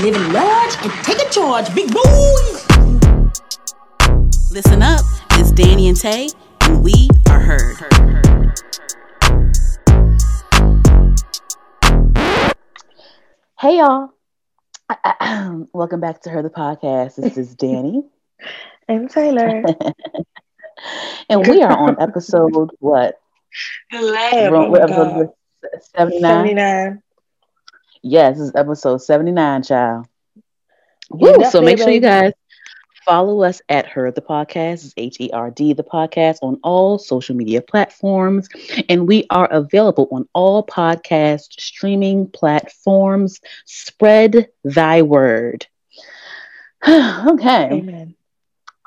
living large and taking charge, big boys. Listen up, it's Danny and Tay, and we are heard. Hey y'all. Welcome back to Herd the podcast. This is Danny. and Taylor. and we are on episode what? Oh What episode is it? 79? 79. Yes, this is episode 79, child. Woo, so make sure you guys follow us at Herd the Podcast, H E R D the podcast on all social media platforms. And we are available on all podcast streaming platforms. Spread thy word. okay. Amen.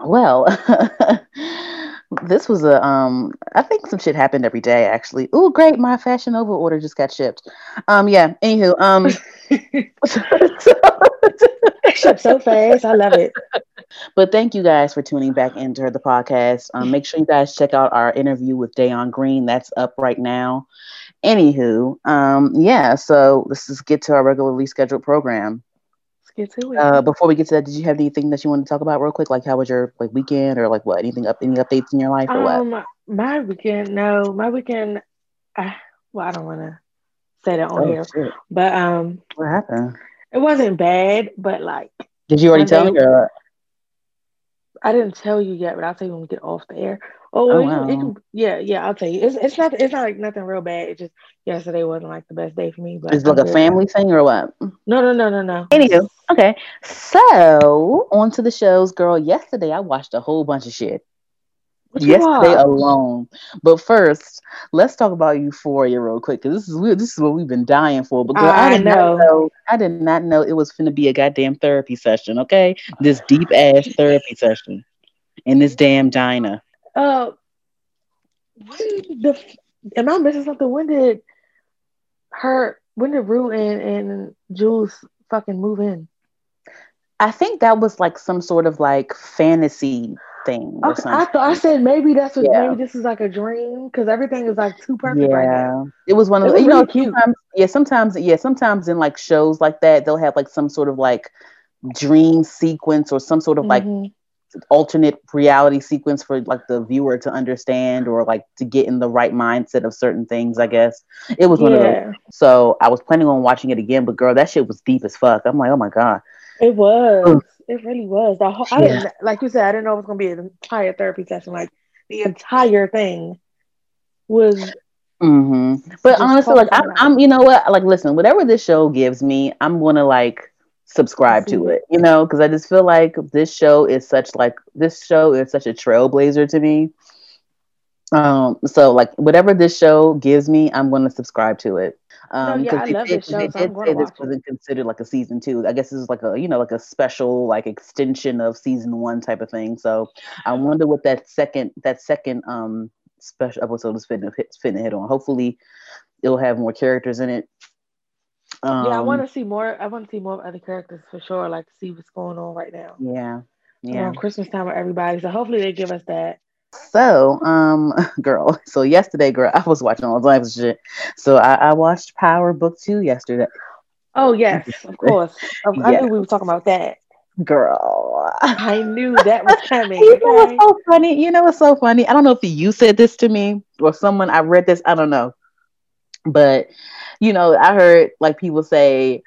Well, this was a um I think some shit happened every day actually. Oh great, my Fashion Nova order just got shipped. Um yeah, anywho, um Shipped so fast. I love it. but thank you guys for tuning back into the podcast. Um make sure you guys check out our interview with Dayon Green. That's up right now. Anywho, um yeah, so let's just get to our regularly scheduled program. Get to it. Uh, before we get to that, did you have anything that you want to talk about real quick? Like, how was your like weekend, or like what? Anything up? Any updates in your life, or what? um, my weekend, no, my weekend, I, well, I don't want to say that on Oh, here, shit. but um, What happened? it wasn't bad, but like, Did you already tell me? Or, I didn't tell you yet, but I'll tell you when we get off the air. Oh, Oh, it, it yeah, yeah, I'll tell you. It's it's not it's not like nothing real bad. It just yesterday wasn't like the best day for me. But is it like a family thing or what? No, no, no, no, no. Anywho, okay. So on to the shows, girl. Yesterday I watched a whole bunch of shit. What Yesterday alone. But first, let's talk about Euphoria real quick because this is weird. This is what we've been dying for. But girl, I, I did know. not know. I did not know it was finna be a goddamn therapy session. Okay, this deep ass therapy session in this damn diner. Uh, when the am I missing something? When did her? When did Rue and and Jules fucking move in? I think that was like some sort of like fantasy thing something. I thought I said maybe that's what Yeah. maybe this is like a dream because everything is like too perfect right now. it was one of was You know, really cute. sometimes, yeah, sometimes, yeah, sometimes in like shows like that, they'll have like some sort of like dream sequence or some sort of like Mhm. alternate reality sequence for like the viewer to understand or like to get in the right mindset of certain things. I guess it was one of those. So I was planning on watching it again, but girl, that shit was deep as fuck. I'm like, oh my god. It was. It really was. The whole, I Yeah. didn't like you said. I didn't know it was gonna be an entire therapy session. Like the entire thing was. Mm-hmm. But honestly, like I'm, I'm, you know what? Like, listen, whatever this show gives me, I'm gonna like subscribe to it. You know, because I just feel like this show is such like this show is such a trailblazer to me. Um, so like whatever this show gives me, I'm gonna subscribe to it. Um, yeah, I love did- this show, they so did say this wasn't considered like a season two. I guess this is like a you know like a special like extension of season one type of thing. So I wonder what that second that second um special episode is fitting fitting to hit on. Hopefully, it'll have more characters in it. Um, yeah, I want to see more. I want to see more of other characters for sure. Like to see what's going on right now. Yeah, yeah. Around Christmas time with everybody. So hopefully they give us that. So, um, girl. So yesterday, girl, I was watching all types of shit. So I, I watched Power Book Two yesterday, Oh yes, of course. I Yeah. knew we were talking about that. girl. I knew that was coming. You know what's so funny? You know what's so funny? I don't know if you said this to me or someone I read this. I don't know, but you know, I heard like people say,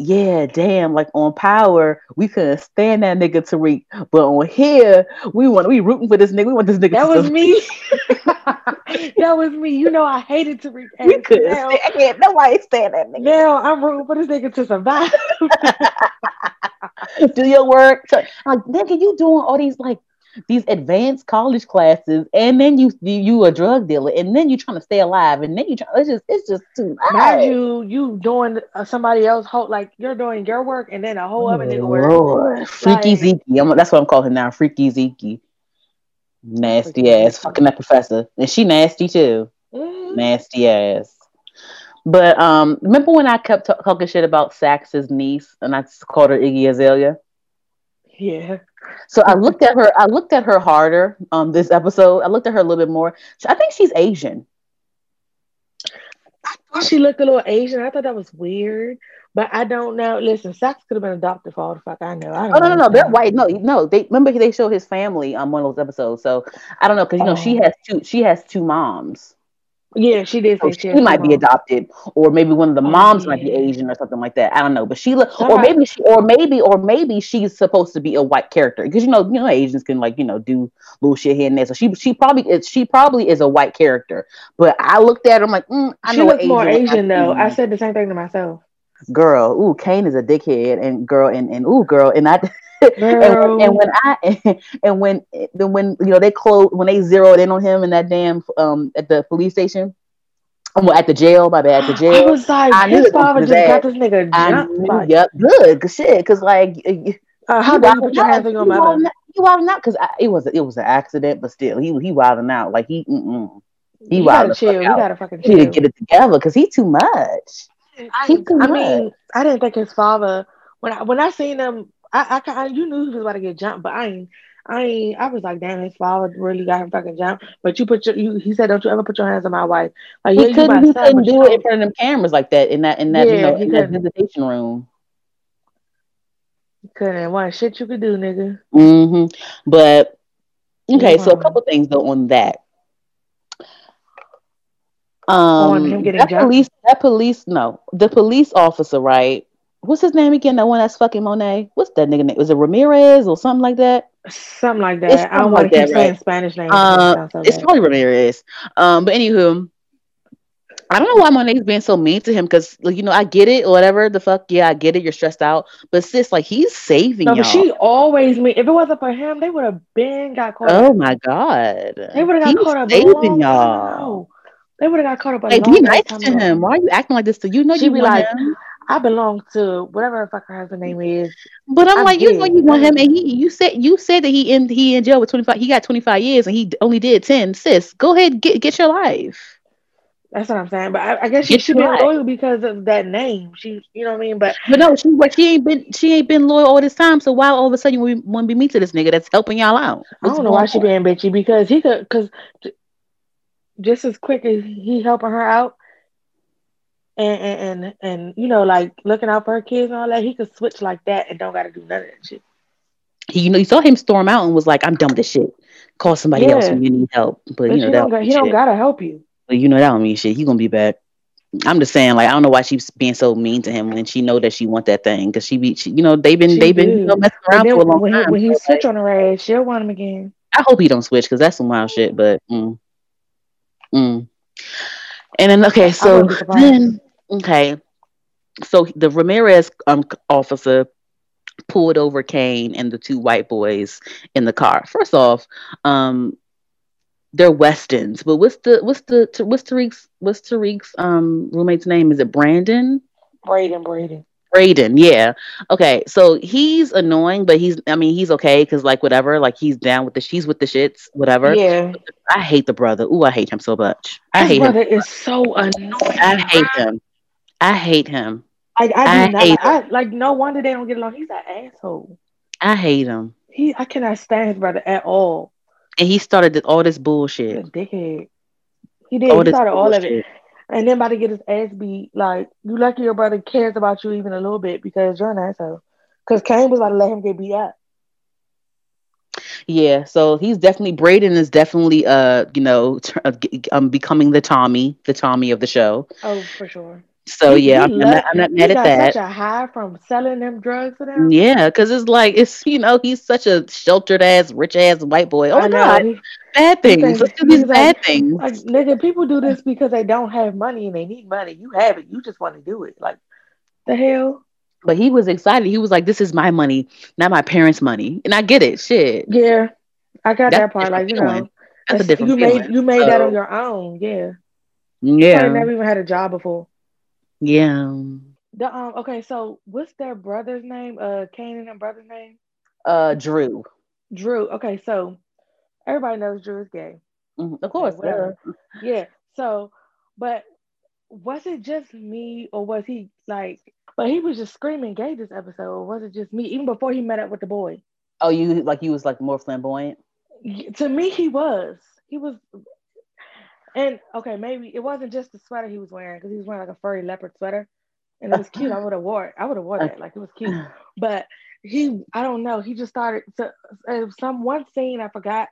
"Yeah, damn!" Like on Power, we couldn't stand that nigga Tariq, but on here, we want we rooting for this nigga. We want this nigga. That was me. that was me. You know I hated to read We couldn't. now, Stand, I can't. Nobody stand that nigga. now I'm rooting for this nigga to survive. do your work. So, like, nigga, you doing all these like these advanced college classes, and then you you, you a drug dealer, and then you trying to stay alive, and then you try. It's just it's just too Mind much. you, you doing uh, somebody else whole like you're doing your work and then a whole other nigga work. Freaky Like- Zeke. I'm, that's what I'm calling now. Freaky Zeke. Nasty Freaky ass. Fucking that professor. And she nasty too. Mhm. Nasty ass. But um, remember when I kept t- talking shit about Saxe's niece and I just called her Iggy Azalea? Yeah. So I looked at her. I looked at her harder um this episode. I looked at her a little bit more. I think she's Asian. She looked a little Asian. I thought that was weird. But I don't know. Listen, Saxe could have been adopted for all the fuck I know. I don't Oh no, no, no! They're white. No, no. They remember they showed his family on one of those episodes. So I don't know because you know she Oh. has two. She has two moms. Yeah, she did So say she had might be adopted, or maybe one of the Oh, moms might be. Asian or something like that. I don't know, but she or maybe she, or maybe, or maybe she's supposed to be a white character because you know, you know, Asians can like you know do little shit here and there. So she, she probably is, she probably is a white character. But I looked at her, I'm like, mm, I She know looks an more when I Asian though. I said the same thing to myself. Girl, ooh, Cane is a dickhead, and girl, and and ooh, girl, and I. and, and when I and when then when you know they close when they zeroed in on him in that damn um at the police station, well, at the jail, my bad, at the I jail. was like, I his it was father just got this nigga I knew, Like, yep, good, good shit. Cause like, you uh, how dare you put your hands on your mother? You wilding out because it was it was an accident, but still, he he wilding out. Like he, mm-mm. He He wild gotta chill. He gotta fucking he need to get it together because he too much. I, He I mean, I didn't think his father when I when I seen him, I I, ca- you knew he was about to get jumped, but I ain't. I ain't, I was like, damn, his father really got him fucking jumped. But you put your, you, he said, don't you ever put your hands on my wife. Like, He you couldn't he son, couldn't do it in front of them cameras like that in that in that you Yeah, know he in that couldn't. visitation room. couldn't. One shit you could do, nigga. hmm But okay, so a couple things though on that. Um, that jumped? police, that police, no, the police officer, right? What's his name again? That one that's fucking Monet. What's that nigga name? Was it Ramirez or something like that? Something like that. I don't want like to keep that, saying right? Spanish names. Uh, so it's bad. probably Ramirez. Um, but anywho, I don't know why Monet's being so mean to him because, like, you know, I get it, or whatever the fuck. Yeah, I get it. You're stressed out, but sis, like, he's saving No, y'all. she always mean. If it wasn't for him, they would have been got caught oh up. my god, They would have got he's caught up saving y'all. They would have got caught up Like, be nice to ago. him. Why are you acting like this? To you know you be like, him. I belong to whatever fuck her husband name is. But I'm I like, you know you want him, and he you said you said that he in he in jail with 25. He got 25 years, and he only did 10. Sis, go ahead get get your life. That's what I'm saying. But I, I guess she your being life. loyal because of that name. She, you know what I mean. But But no, she but she ain't been she ain't been loyal all this time. So why all of a sudden you want to be meet to this nigga that's helping y'all out? I don't know why she being bitchy because he could because just as quick as he helping her out and and and, and you know like looking out for her kids and all that, he could switch like that and don't got to do none of that shit. He, you know, you saw him storm out and was like, "I'm done with this shit. Call somebody else Yeah. when you need help." But But you know he that don't got, he don't gotta help you. But you know that don't mean shit. He gonna be back. I'm just saying, like, I don't know why she's being so mean to him when she know that she want that thing because she be, she, you know, they've been they've been you know messing around for a long when he time. when he So, like, switch on her ass, she'll want him again. I hope he don't switch because that's some wild shit. But mm, mm. and then okay, so wouldn't be surprised. then okay, so the Ramirez um officer pulled over Cane and the two white boys in the car. First off, um, they're Westons, but what's the what's the what's Tariq's what's Tariq's um roommate's name? Is it Brandon? Brayden, Brayden. Brayden, yeah. Okay, so he's annoying, but he's I mean he's okay because like whatever, like he's down with the she's with the shits, whatever. Yeah, I hate the brother. Ooh, I hate him so much. I his hate him. brother is so annoying. I hate him. I hate him. I, I I do not hate like, I, like. No wonder they don't get along. He's an asshole. I hate him. He, I cannot stand his brother at all. And he started this, all this He's bullshit. dickhead. He did. All he started all of it, and then about to get his ass beat. Like you lucky your brother cares about you even a little bit because you're an asshole. Because Cane was about to let him get beat up. Yeah, so he's definitely Brayden is definitely uh you know t- uh, um becoming the Tommy, the Tommy of the show. Oh, for sure. So He- yeah, he I'm, I'm not, I'm not mad at that. such a high from selling them drugs to them. Yeah, because it's like it's you know he's such a sheltered ass, rich ass white boy. Oh my god, He, bad things. Let's do these bad like- things. like nigga, people do this because they don't have money and they need money. You have it. You just want to do it. Like the hell. But he was excited. He was like, "This is my money, not my parents' money," and I get it. Shit, Yeah, I got That's that part. Like you know, feeling. that's a different you feeling. made you made that on your own. Yeah, Yeah, probably never even had a job before. yeah. The um okay, so what's their brother's name? Uh, Cane and their brother's name? Uh, Dru. Dru. Okay, so everybody knows Dru is gay. Mhm, Of course, whatever. yeah. Yeah. So, but was it just me or was he like? But he was just screaming gay this episode. Was it just me? Even before he met up with the boy. Oh, you like you was like more flamboyant. To me, he was. He was. And okay, maybe it wasn't just the sweater he was wearing because he was wearing like a furry leopard sweater. and it was cute. I would have wore it. I would have wore that. Like it was cute. But he, I don't know. He just started to uh, some one scene. I forgot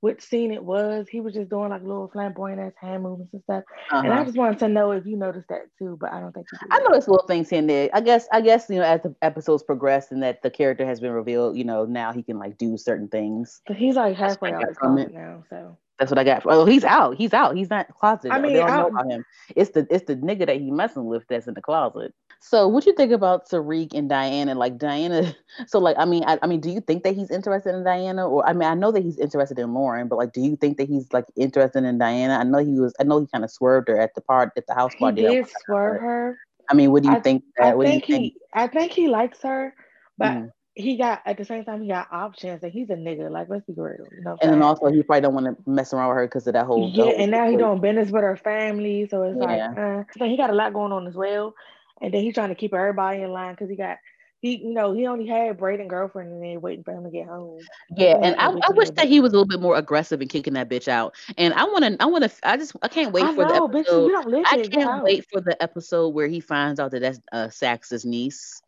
which scene it was. He was just doing like little flamboyant ass hand movements and stuff. Uh-huh. And I just wanted to know if you noticed that too, but I don't think you did. I noticed little things here and there. I guess I guess you know as the episodes progress and that the character has been revealed, you know, now he can like do certain things. But he's like halfway out it now, so that's what I got. Oh, he's out. He's out. He's not closeted. I mean, they don't know about him. It's the it's the nigga that he messing with that's in the closet. So, what you think about Tariq and Diana? Like Diana, so like I mean, I, I, mean, do you think that he's interested in Diana, or I mean, I know that he's interested in Lauren, but like, do you think that he's like interested in Diana? I know he was. I know he kind of swerved her at the part at the house party. He did swerve her. I mean, what do you I, think? That, I think he. Think? I think he likes her, but. Mm he got at the same time he got options and he's a nigga. Like let's be real, you know. And then also he probably don't want to mess around with her because of that whole. Yeah, and now he doing business with her family, so it's yeah. like uh, so he got a lot going on as well. And then he's trying to keep everybody in line because he got he you know he only had Brayden girlfriend and then waiting for him to get home. Yeah, and I, I wish that he was a little bit more aggressive in kicking that bitch out. And I want to I want to I just I can't wait I for know, the episode. Bitch, I can't wait for the episode where he finds out that that's uh, Saxe's niece.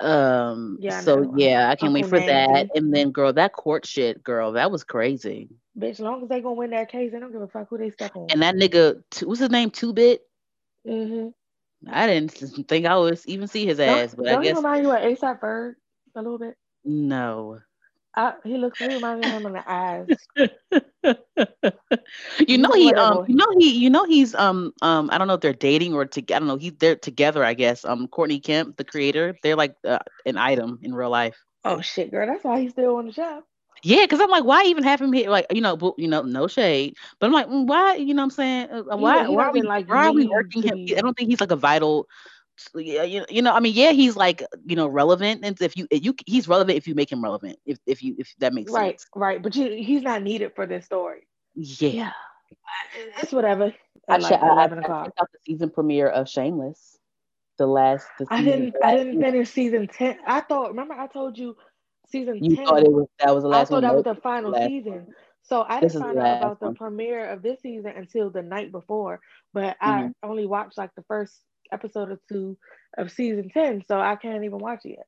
Um, yeah, so yeah, I can't Uncle wait for Nancy. that. And then, girl, that court shit, girl, that was crazy. Bitch, as long as they gonna win that case, they don't give a fuck who they stuck on. And that nigga, what's his name? Two Bit. Mm-hmm. I didn't think I would even see his ass, don't, but don't I guess. Don't remind you of ASAP Ferg a little bit? No. I, he looks. He reminds me of him in the eyes. you know he um you know he you know he's um um I don't know if they're dating or to I don't know he's they're together I guess um Courtney Kemp the creator they're like uh, an item in real life. Oh shit, girl, that's why he's still on the show. Yeah, because I'm like, why even have him here? Like, you know, you know, no shade, but I'm like, mm, why? You know, what I'm saying, uh, why? He, why, are we, like why are we working him? I don't think he's like a vital you, you know, I mean, yeah, he's like, you know, relevant. And if you, you, he's relevant if you make him relevant. If, if you, if that makes right, sense. Right, right. But you, he's not needed for this story. Yeah, it's whatever. I, like I, I, I checked out the season premiere of Shameless. The last. The I didn't. I didn't finish season ten. I thought. Remember, I told you season you 10. thought it was that was the last. I thought one. that was the final season. So I didn't find out about one. the premiere of this season until the night before. But mm-hmm. I only watched like the first episode or two of season 10 so i can't even watch it yet.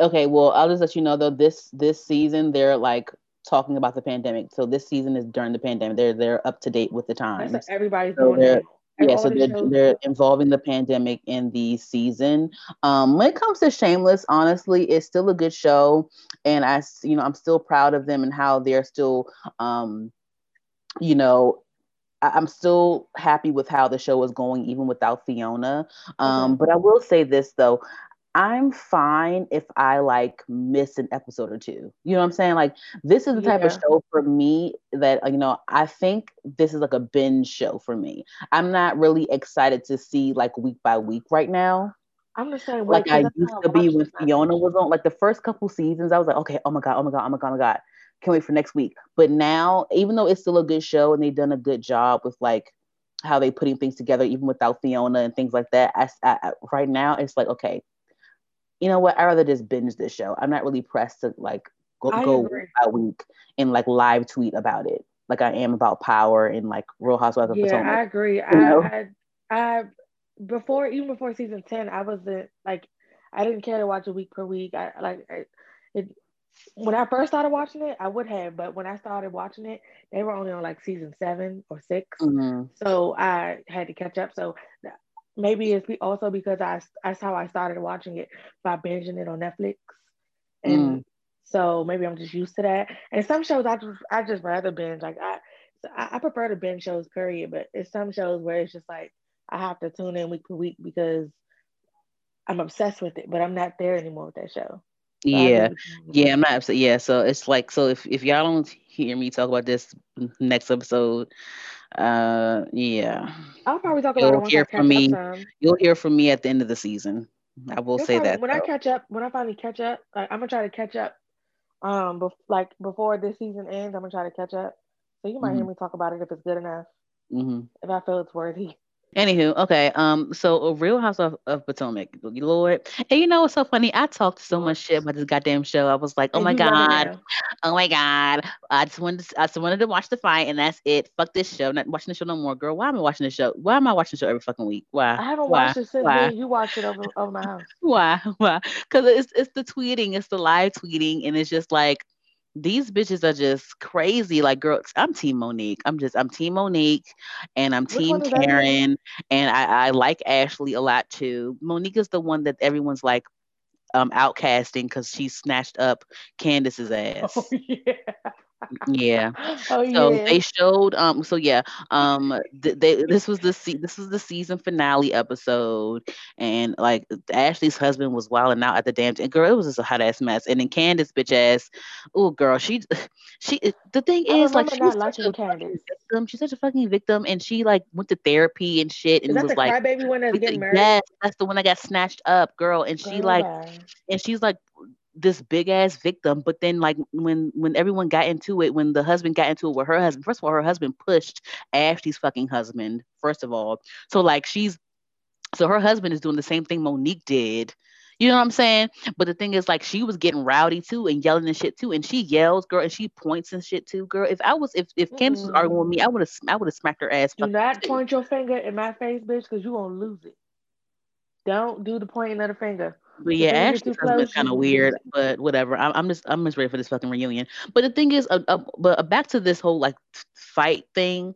Okay well i'll just let you know though this this season they're like talking about the pandemic. So this season is during the pandemic. They're they're up to date with the times. everybody's so doing yeah, so they're, they're involving the pandemic in the season. Um, when it comes to Shameless, honestly, it's still a good show, and I, you know, I'm still proud of them and how they're still, um, you know, I, am still happy with how the show is going, even without Fiona. Um, But I will say this though. I'm fine if I like miss an episode or two. You know what I'm saying? Like this is the type yeah. of show for me that you know, I think this is like a binge show for me. I'm not really excited to see like week by week right now. I'm the same way. Like I used to be when Fiona was on. Like the first couple seasons, I was like, okay, oh my god, oh my god, oh my god, oh my god can't wait for next week. But now, even though it's still a good show and they've done a good job with like how they putting things together, even without Fiona and things like that, I, I, right now it's like okay, you know what? I rather just binge this show. I'm not really pressed to like go, go week by week and like live tweet about it, like I am about Power and like Real Housewives of yeah, Potomac. I agree. I, I, I before even before season ten, I wasn't like I didn't care to watch a week per week. I like I, it when I first started watching it, I would have, but when I started watching it, they were only on like season seven or 6 mm-hmm. so I had to catch up. So maybe it's also because I that's how I started watching it by binging it on Netflix, and mm. so maybe I'm just used to that. And some shows I just I just rather binge. Like I I prefer to binge shows, period. But it's some shows where it's just like I have to tune in week to week because I'm obsessed with it, but I'm not there anymore with that show yeah. yeah i'm not upset yeah so it's like so if, if y'all don't hear me talk about this next episode uh yeah. I'll probably talk about you'll it hear from me you'll hear from me at the end of the season. I will you'll say probably, that when though. i catch up when i finally catch up like, i'm gonna try to catch up um bef- like before this season ends i'm gonna try to catch up. So you might mm-hmm. hear me talk about it if it's good enough. Mm-hmm. if i feel it's worthy Anywho, okay. Um, so a Real House of, of Potomac, Lord, and you know what's so funny? I talked so much shit about this goddamn show. I was like, oh And my you love it god, oh my god. I just wanted, to, I just wanted to watch the fight, and that's it. Fuck this show. Not watching the show no more, girl. Why am I watching the show? Why am I watching the show every fucking week? Why? I haven't Why? watched it since Why? then. You watched it over over my house. Why? Why? Because it's it's the tweeting, it's the live tweeting, and it's just like these bitches are just crazy. Like, girl, I'm Team Monique. I'm just I'm Team Monique, and I'm Which Team one is that again? Karen, and I, I like Ashley a lot too. Monique is the one that everyone's like um outcasting because she snatched up Candiace's ass. Oh yeah. Yeah. Oh So yeah. they showed um so yeah um th- they this was the se- this was the season finale episode and like Ashley's husband was wilding out at the damn and girl it was just a hot ass mess and then Candiace bitch ass oh girl she she the thing is like remember she was such a Candiace. victim she's such a fucking victim and she like went to therapy and shit and was like one that's with getting married? yes that's the one that got snatched up girl and she Girl, like and she's like this big ass victim but then like when when everyone got into it when the husband got into it with her husband first of all her husband pushed ashley's fucking husband first of all. So like she's so her husband is doing the same thing monique did. You know what i'm saying? But the thing is like she was getting rowdy too and yelling and shit too and she yells girl and she points and shit too girl. If i was if if Candiace was arguing with me i would have i would have smacked her ass Do not point your finger in my face, bitch, because you gonna lose it. Don't do the pointing of the finger. But yeah, finger get Ashley's too husband's kind of weird, but whatever. I'm, I'm just I'm just ready for this fucking reunion. But the thing is, uh, uh, but uh, back to this whole like fight thing.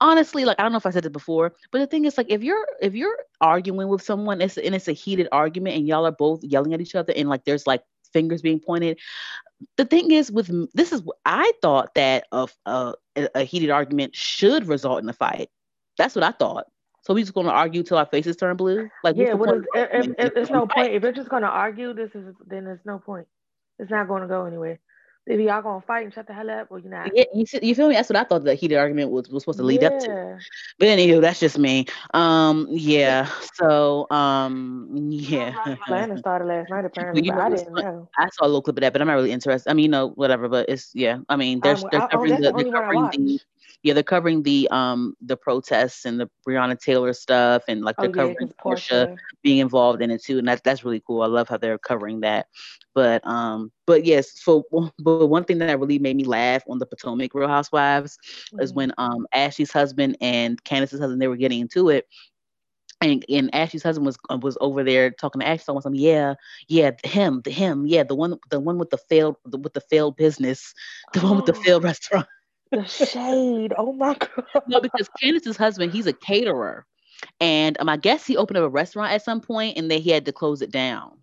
Honestly, like I don't know if I said it before, but the thing is, like if you're if you're arguing with someone, it's and it's a heated argument, and y'all are both yelling at each other, and like there's like fingers being pointed. The thing is, with this is I thought that of a, a heated argument should result in a fight. That's what I thought. So we just gonna argue till our faces turn blue? Like, Yeah, what is, if, if, there's no point. If you're just gonna argue, this is then there's no point. It's not gonna go anywhere. If y'all gonna fight and shut the hell up, or you're not. Yeah, you, you feel me? That's what I thought the heated argument was, was supposed to lead up to. Yeah. But anywho, that's just me. Um, yeah. So, um, yeah. Atlanta started last night apparently, you but know I didn't know. I saw a little clip of that, but I'm not really interested. I mean, you know, whatever. But it's yeah. I mean, they're Um, they're I- oh, covering that's the, the they're covering the. Yeah they're covering the um the protests and the Breonna Taylor stuff and like Oh they're yeah, covering because Portia Portia. being involved in it too, and that's that's really cool. I love how they're covering that. But um, but yes, so but one thing that really made me laugh on the Potomac Real Housewives is Mhm. when um Ashley's husband and Candiace's husband they were getting into it. And, and Ashley's husband was uh, was over there talking to Ashley, something. Yeah, yeah, him, the him, yeah, the one, the one with the failed, the, with the failed business, the one with the failed restaurant. The shade. Oh my god. no, because Candiace's husband, he's a caterer, and um, I guess he opened up a restaurant at some point, and then he had to close it down.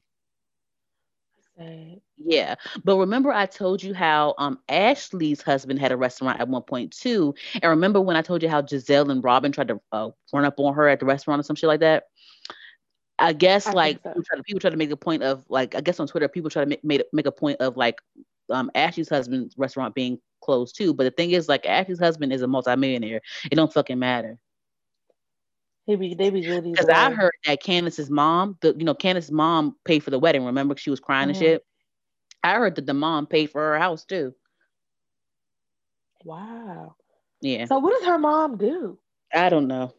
Yeah, but remember I told you how um Ashley's husband had a restaurant at one point too, and remember when I told you how Gizelle and Robyn tried to uh, run up on her at the restaurant or some shit like that. I guess I like so. people, try to, people try to make a point of like I guess on Twitter people try to make make, make a point of like um Ashley's husband's restaurant being closed too. But the thing is like Ashley's husband is a multimillionaire. It don't fucking matter. He be they be good Because I heard that Candiace's mom, the you know, Candiace's mom paid for the wedding. Remember, she was crying Mhm. and shit. I heard that the mom paid for her house too. Wow. Yeah, So what does her mom do? I don't know.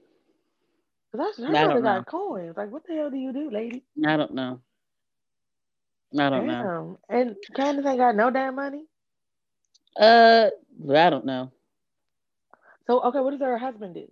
'Cause that's her I don't got coins. Like what the hell do you do, lady? I don't know. I don't know. And Candiace ain't got no damn money. Uh, I don't know. So okay, what does her husband do?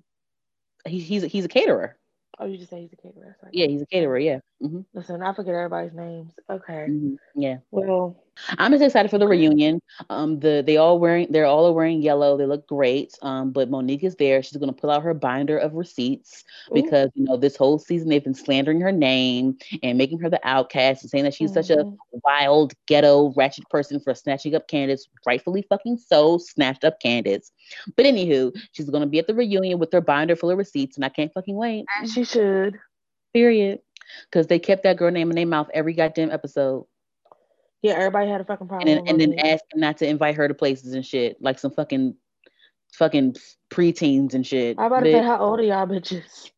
He, he's he's a caterer. Oh, you just say he's a caterer. Right. Yeah, he's a caterer. Yeah. Hmm Listen, I forget everybody's names. Okay. hmm Yeah. Well, I'm just excited for the reunion. Um, the they all wearing they're all wearing yellow. They look great. Um, but Monique is there. She's gonna pull out her binder of receipts Ooh. because you know this whole season they've been slandering her name and making her the outcast and saying that she's such a Mhm. wild ghetto ratchet person for snatching up Candiace, rightfully fucking so snatched up Candiace. But anywho, she's gonna be at the reunion with her binder full of receipts, and I can't fucking wait. she should. Period. Because they kept that girl name in their mouth every goddamn episode. Yeah, everybody had a fucking problem. and then and then asking not to invite her to places and shit, like some fucking fucking preteens and shit. I about to say, how old are y'all bitches?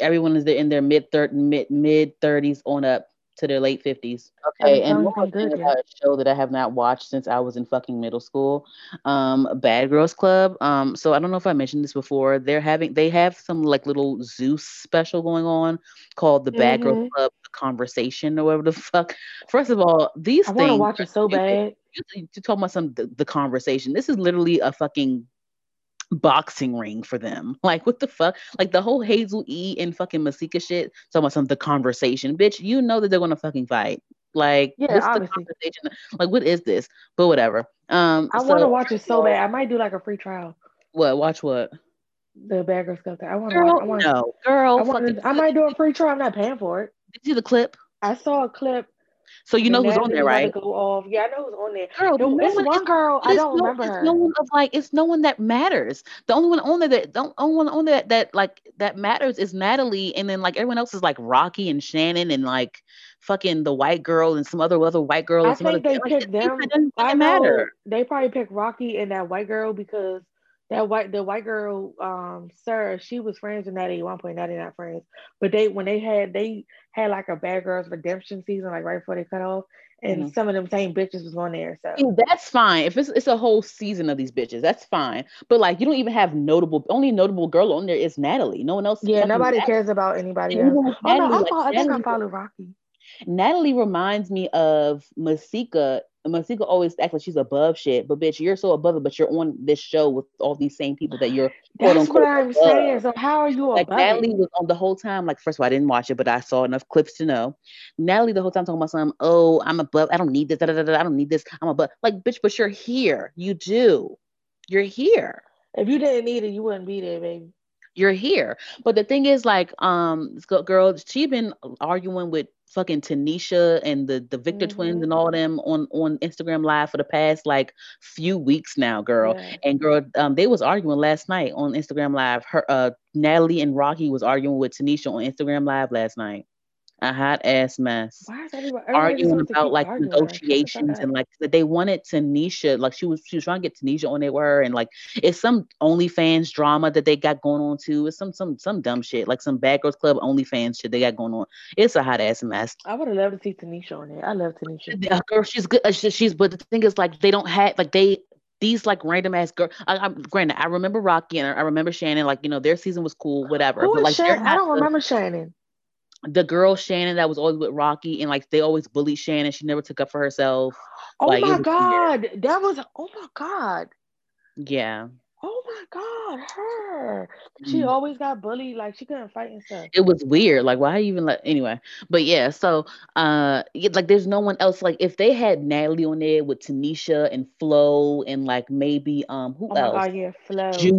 Everyone is in their mid third mid mid thirties on up. To their late fifties. Okay, Okay, and sounds one more like good, about a show that I have not watched since I was in fucking middle school, um, Bad Girls Club. Um, so I don't know if I mentioned this before. They're having they have some like little Zeus special going on called the Bad Girls Mhm. Club Conversation or whatever the fuck. First of all, these I things want to watch it so you- bad. you, you talking about some the, the conversation. This is literally a fucking boxing ring for them. Like what the fuck? Like the whole Hazel E and fucking Masika shit. Talking about some the conversation, bitch. You know that they're gonna fucking fight. Like Yeah, what's the obviously. conversation? Like what is this? But whatever. Um, I want to watch it so bad. I might do like a free trial. What? Watch what? The Bad Girls Club. I want to watch. I Girl, want. no, girl. I, want fucking, I might do a free trial. I'm not paying for it. Did you see the clip? I saw a clip. So you know and who's on there, right? Go off. Yeah, I know who's on there. Girl, No, no it's one- one girl. I don't no, remember it's her. no one of like it's no one that matters. The only one on there that the only one on there that, that like that matters is Natalie, and then like everyone else is like Rocky and Shannon and like fucking the white girl and some other other white girl. I some other, think they like, picked it them. doesn't I know matter. they probably picked Rocky and that white girl because that white the white girl, um, Sarah, she was friends with Natty at one point. Natty not friends, but they when they had they had like a Bad Girls Redemption season, like right before they cut off, and Mhm. some of them same bitches was on there. So See, that's fine. If it's it's a whole season of these bitches, that's fine. But like you don't even have notable only notable girl on there is Natalie. No one else. yeah, nobody cares about anybody else. with Oh no, Natalie, I, like, follow, I think I Natalie- follow Rocky. Natalie reminds me of Masika. Masika always acts like she's above shit, but bitch, you're so above it, but you're on this show with all these same people that you're quote That's unquote what I'm above. saying. So how are you Like above Natalie it? was on the whole time. Like first of all, I didn't watch it, but I saw enough clips to know. Natalie the whole time talking about some. Oh, I'm above. I don't need this. Da, da, da, I don't need this. I'm above. Like bitch, but you're here. You do. You're here. If you didn't need it, you wouldn't be there, baby. You're here. But the thing is, like, um, girl, she been arguing with fucking Tanisha and the the Victor twins Mhm. and all them on on Instagram Live for the past like few weeks now, girl. Yeah. And girl, um, they was arguing last night on Instagram Live. Her, uh, Natalie and Rocky was arguing with Tanisha on Instagram Live last night. A hot ass mess. Why is Arguing about like arguing? Like, shut the fuck negotiations and like that they wanted Tanisha, like she was she was trying to get Tanisha on there with her, and like it's some OnlyFans drama that they got going on too. It's some some some dumb shit, like some Bad Girls Club OnlyFans shit they got going on. It's a hot ass mess. I would have loved to see Tanisha on there. I love Tanisha. Yeah, girl, she's good. uh, she- She's but the thing is, like, they don't have like they these like random ass girl. I, I'm granted, I remember Rocky and I remember Shannon. Like, you know, their season was cool, whatever. Who but like, Shannon? I don't remember Shannon. The girl Shannon that was always with Rocky, and like they always bullied Shannon. She never took up for herself. Oh Like, my was weird. god, that was oh my god, Yeah, oh my god, her. She Mhm. always got bullied, like she couldn't fight and stuff. it was weird. Like, why even let anyway? But yeah, so uh, like, there's no one else. Like, if they had Natalie on there with Tanisha and Flo and like maybe um who Oh else? god, yeah, Flo,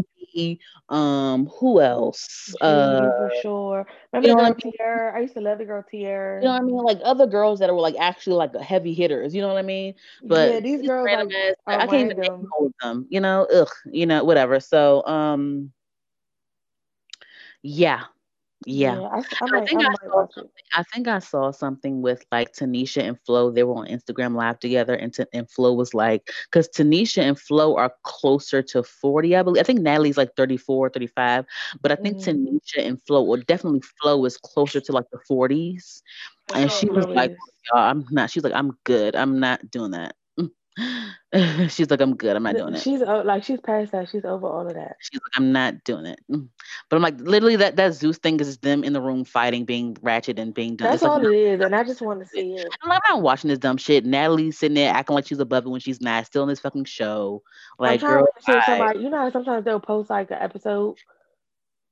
Um, who else? Uh, for sure. Remember you know girl Tiara? I used to love the girl Tiara. You know what I mean? Like other girls that were like actually like heavy hitters. You know what I mean? But yeah, these girls like ass- I can't even name all of them. You know, ugh. You know, whatever. So, um, yeah, yeah. I, s- I I might, think I I might saw something. I think I saw something with like Tanisha and Flo. They were on Instagram Live together, and T- and Flo was like, because Tanisha and Flo are closer to forty, I believe. I think Natalie's like 34, 35, but I think Mhm. Tanisha and Flo, or definitely Flo, is closer to like the forties. And know she was Flo like. I'm not. She's like, I'm good. I'm not doing that. she's like, I'm good. I'm not doing it. She's like she's past that. She's over all of that. She's like, I'm not doing it. Mm. But I'm like, literally, that that Zeus thing is them in the room fighting, being ratchet and being done. That's It's like, all it is, and I just want to see it. I'm like, I'm not watching this dumb shit. Natalie sitting there acting like she's above it when she's not. Still in this fucking show. Like, girl, to see if bye. somebody. You know, how sometimes they'll post like an episode.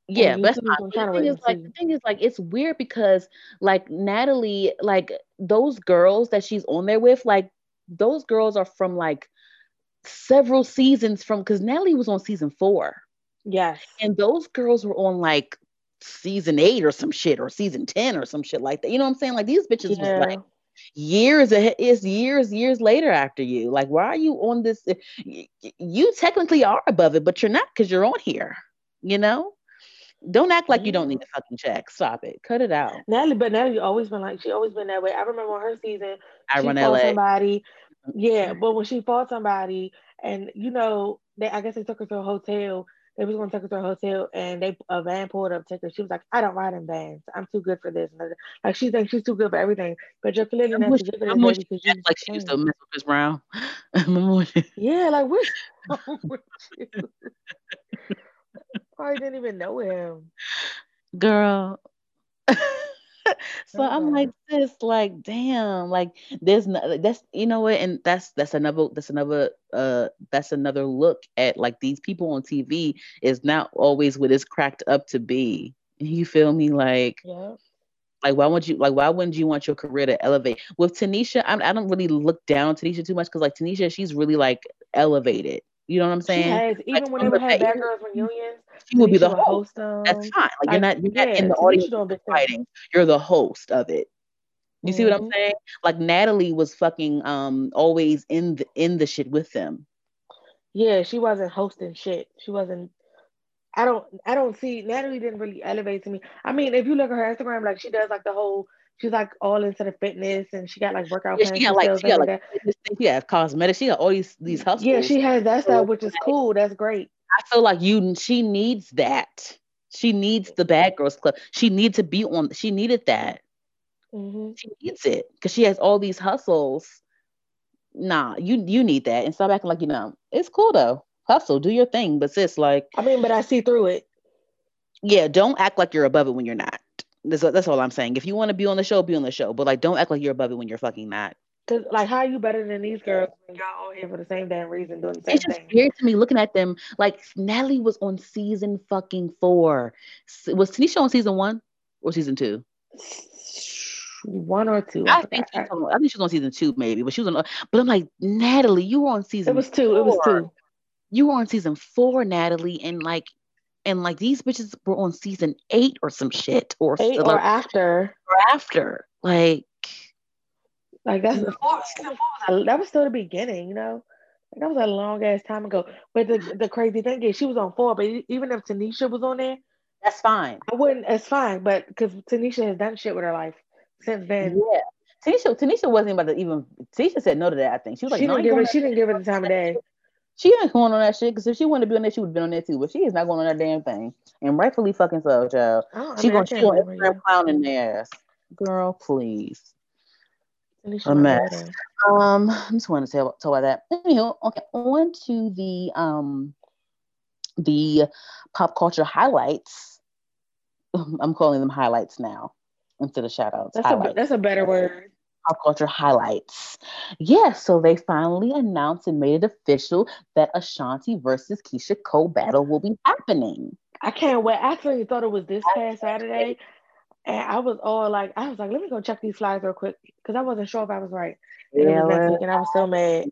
yeah, but that's YouTube, fine. I'm But trying to the thing is, like, the thing is, like, it's weird because, like, Natalie, like, those girls that she's on there with, like, those girls are from like several seasons from because Natalie was on season four. Yes. And those girls were on like season eight or some shit or season 10 or some shit like that. You know what I'm saying? Like these bitches Yeah. was like years ahead is years, years later after you. Like, why are you on this? You technically are above it, but you're not because you're on here. You know? Don't act like you don't need mm-hmm. a fucking check. Stop it. Cut it out. Natalie, but Natalie always been like she always been that way. I remember on her season, I she run LA. somebody. Yeah, mm-hmm. but when she fought somebody, and you know, they I guess they took her to a hotel. they was gonna take her to a hotel, and they a van pulled up, take her. She was like, "I don't ride in vans. I'm too good for this." And like she thinks she's too good for everything, but you're clearly not too good for this because you like she used to mess with Chris Brown. yeah, like what's wrong with you? Probably didn't even know him, girl. so I'm like this, like damn, like there's no, that's you know what, and that's that's another that's another uh that's another look at like these people on TV is not always what it's cracked up to be. You feel me? Like yeah. Like why would you like why wouldn't you want your career to elevate? With Tanisha, I'm, I don't really look down Tanisha too much because like Tanisha, she's really like elevated. You know what I'm saying? She has, even like, whenever had Bad Girls reunions, she will be the host. host That's fine. Like, like, you're not you're yeah, not in the audience fighting. You're the host of it. You mm-hmm. see what I'm mm-hmm. saying? Like Natalie was fucking um always in the in the shit with them. Yeah, she wasn't hosting shit. She wasn't. I don't. I don't see Natalie didn't really elevate to me. I mean, if you look at her Instagram, like she does like the whole she's like all into the fitness and she got like workout yeah, she got like she got like yeah cosmetics she got all these these hustles yeah she has that stuff which is cool that's great. I feel like you she needs that. She needs the bad girls club. She needs to be on she needed that. Mm-hmm. she needs it because she has all these hustles. Nah you you need that and stop acting like you know it's cool though. Hustle do your thing but sis like I mean but I see through it. Yeah don't act like you're above it when you're not that's, that's all I'm saying. If you want to be on the show, be on the show. But like, don't act like you're above it when you're fucking not. Cause like, how are you better than these girls when y'all all here for the same damn reason, doing the same thing? it's just thing? weird to me looking at them. Like Natalie was on season fucking four. Was Tanisha on season one or season two? One or two. I, I think she was, I think she was on season two, maybe. But she was on. But I'm like, Natalie, you were on season. It was two. Four. It was two. You were on season four, Natalie, and like and like these bitches were on season eight or some shit or eight or after. Or after like like that's the, that was still the beginning you know? Like that was a long ass time ago. But the the crazy thing is she was on four but even if Tanisha was on there that's fine. I wouldn't it's fine but because Tanisha has done shit with her life since then. Yeah. Tanisha Tanisha wasn't about to even Tanisha said no to that I think. She was like she no, didn't give it she didn't give it the time of day she ain't going on that shit because if she wanted to be on that, she would have been on that too. But she is not going on that damn thing, and rightfully fucking so, child. Oh, she gonna gonna Instagram clowning their ass, girl. Please, a mess. Um, I just want to tell talk about that. Okay, on to the um the pop culture highlights. I'm calling them highlights now instead of shout outs. That's, a, that's a better word pop culture highlights. Yeah, so they finally announced and made it official that Ashanti versus Keyshia Cole battle will be happening. I can't wait. I actually thought it was this past Saturday. And I was all like, I was like, let me go check these flies real quick because I wasn't sure if I was right. And yeah, was next week, and I was so mad.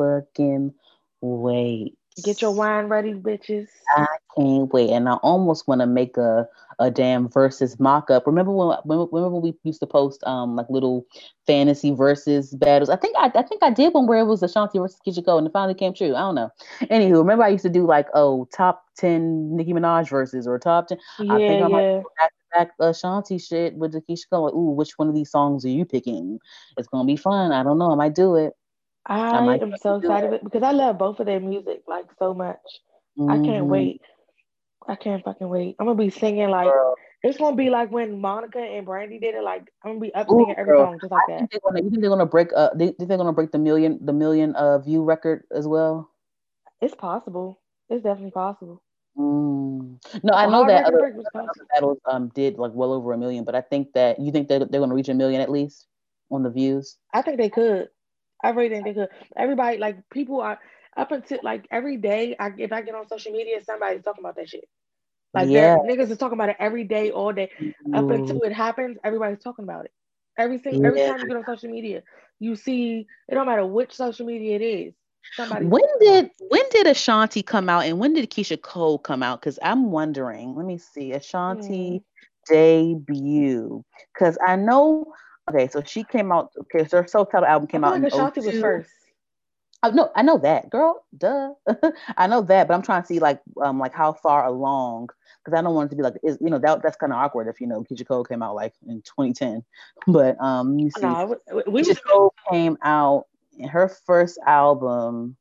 Motherfucking wait. Get your wine ready, bitches. I can't wait. And I almost want to make a, a damn versus mock up. Remember when remember when we used to post um like little fantasy versus battles? I think I, I think I did one where it was Ashanti versus Cole and it finally came true. I don't know. Anywho, remember I used to do like oh top ten Nicki Minaj verses or top ten. Yeah, I think I might yeah. back back Ashanti shit with the Cole. Like, ooh, which one of these songs are you picking? It's gonna be fun. I don't know. I might do it. I, I am so excited because I love both of their music like so much. Mm-hmm. I can't mm-hmm. wait. I can't fucking wait. I'm gonna be singing like girl. it's gonna be like when Monica and Brandy did it. Like I'm gonna be up singing every girl. song just like that. Gonna, you think they're gonna break? Uh, they, they're gonna break the million, the million uh view record as well. It's possible. It's definitely possible. Mm. No, I know that other, other battles um did like well over a million, but I think that you think that they're gonna reach a million at least on the views. I think they could. I really think they could. Everybody, like people are up until like every day. I if I get on social media, somebody's talking about that shit. Like yeah. niggas is talking about it every day, all day. Mm. Up until it happens, everybody's talking about it. Every single yeah. every time you get on social media, you see it don't matter which social media it is. Somebody when did when did Ashanti come out and when did Keyshia Cole come out? Because I'm wondering. Let me see Ashanti mm. debut. Because I know Okay, so she came out. Okay, so her self-titled album came I out in Ashanti was first. Oh, no, I know that, girl. Duh, I know that, but I'm trying to see like um like how far along because I don't want it to be like is you know that that's kind of awkward if you know Cole came out like in 2010, but um you see no, we, Cole came out in her first album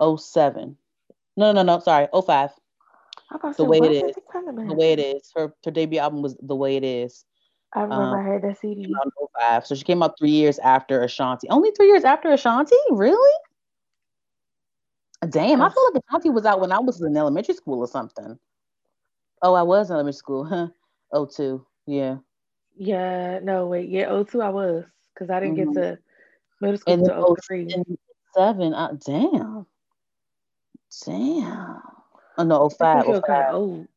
07. No, no, no. Sorry, 05. I'm about to The way it is. it come to The way it is. Her her debut album was the way it is. I remember um, I had that CD. Came 05. So she came out three years after Ashanti. Only three years after Ashanti? Really? Damn, I feel like Ashanti was out when I was in elementary school or something. Oh, I was in elementary school. Huh. Oh, two. Yeah. Yeah, no, wait, yeah, oh, two, I was because I didn't Mhm. get to middle school And then until 06 03. and seven. Uh, damn. Damn. Oh no, I 05. 05. of old.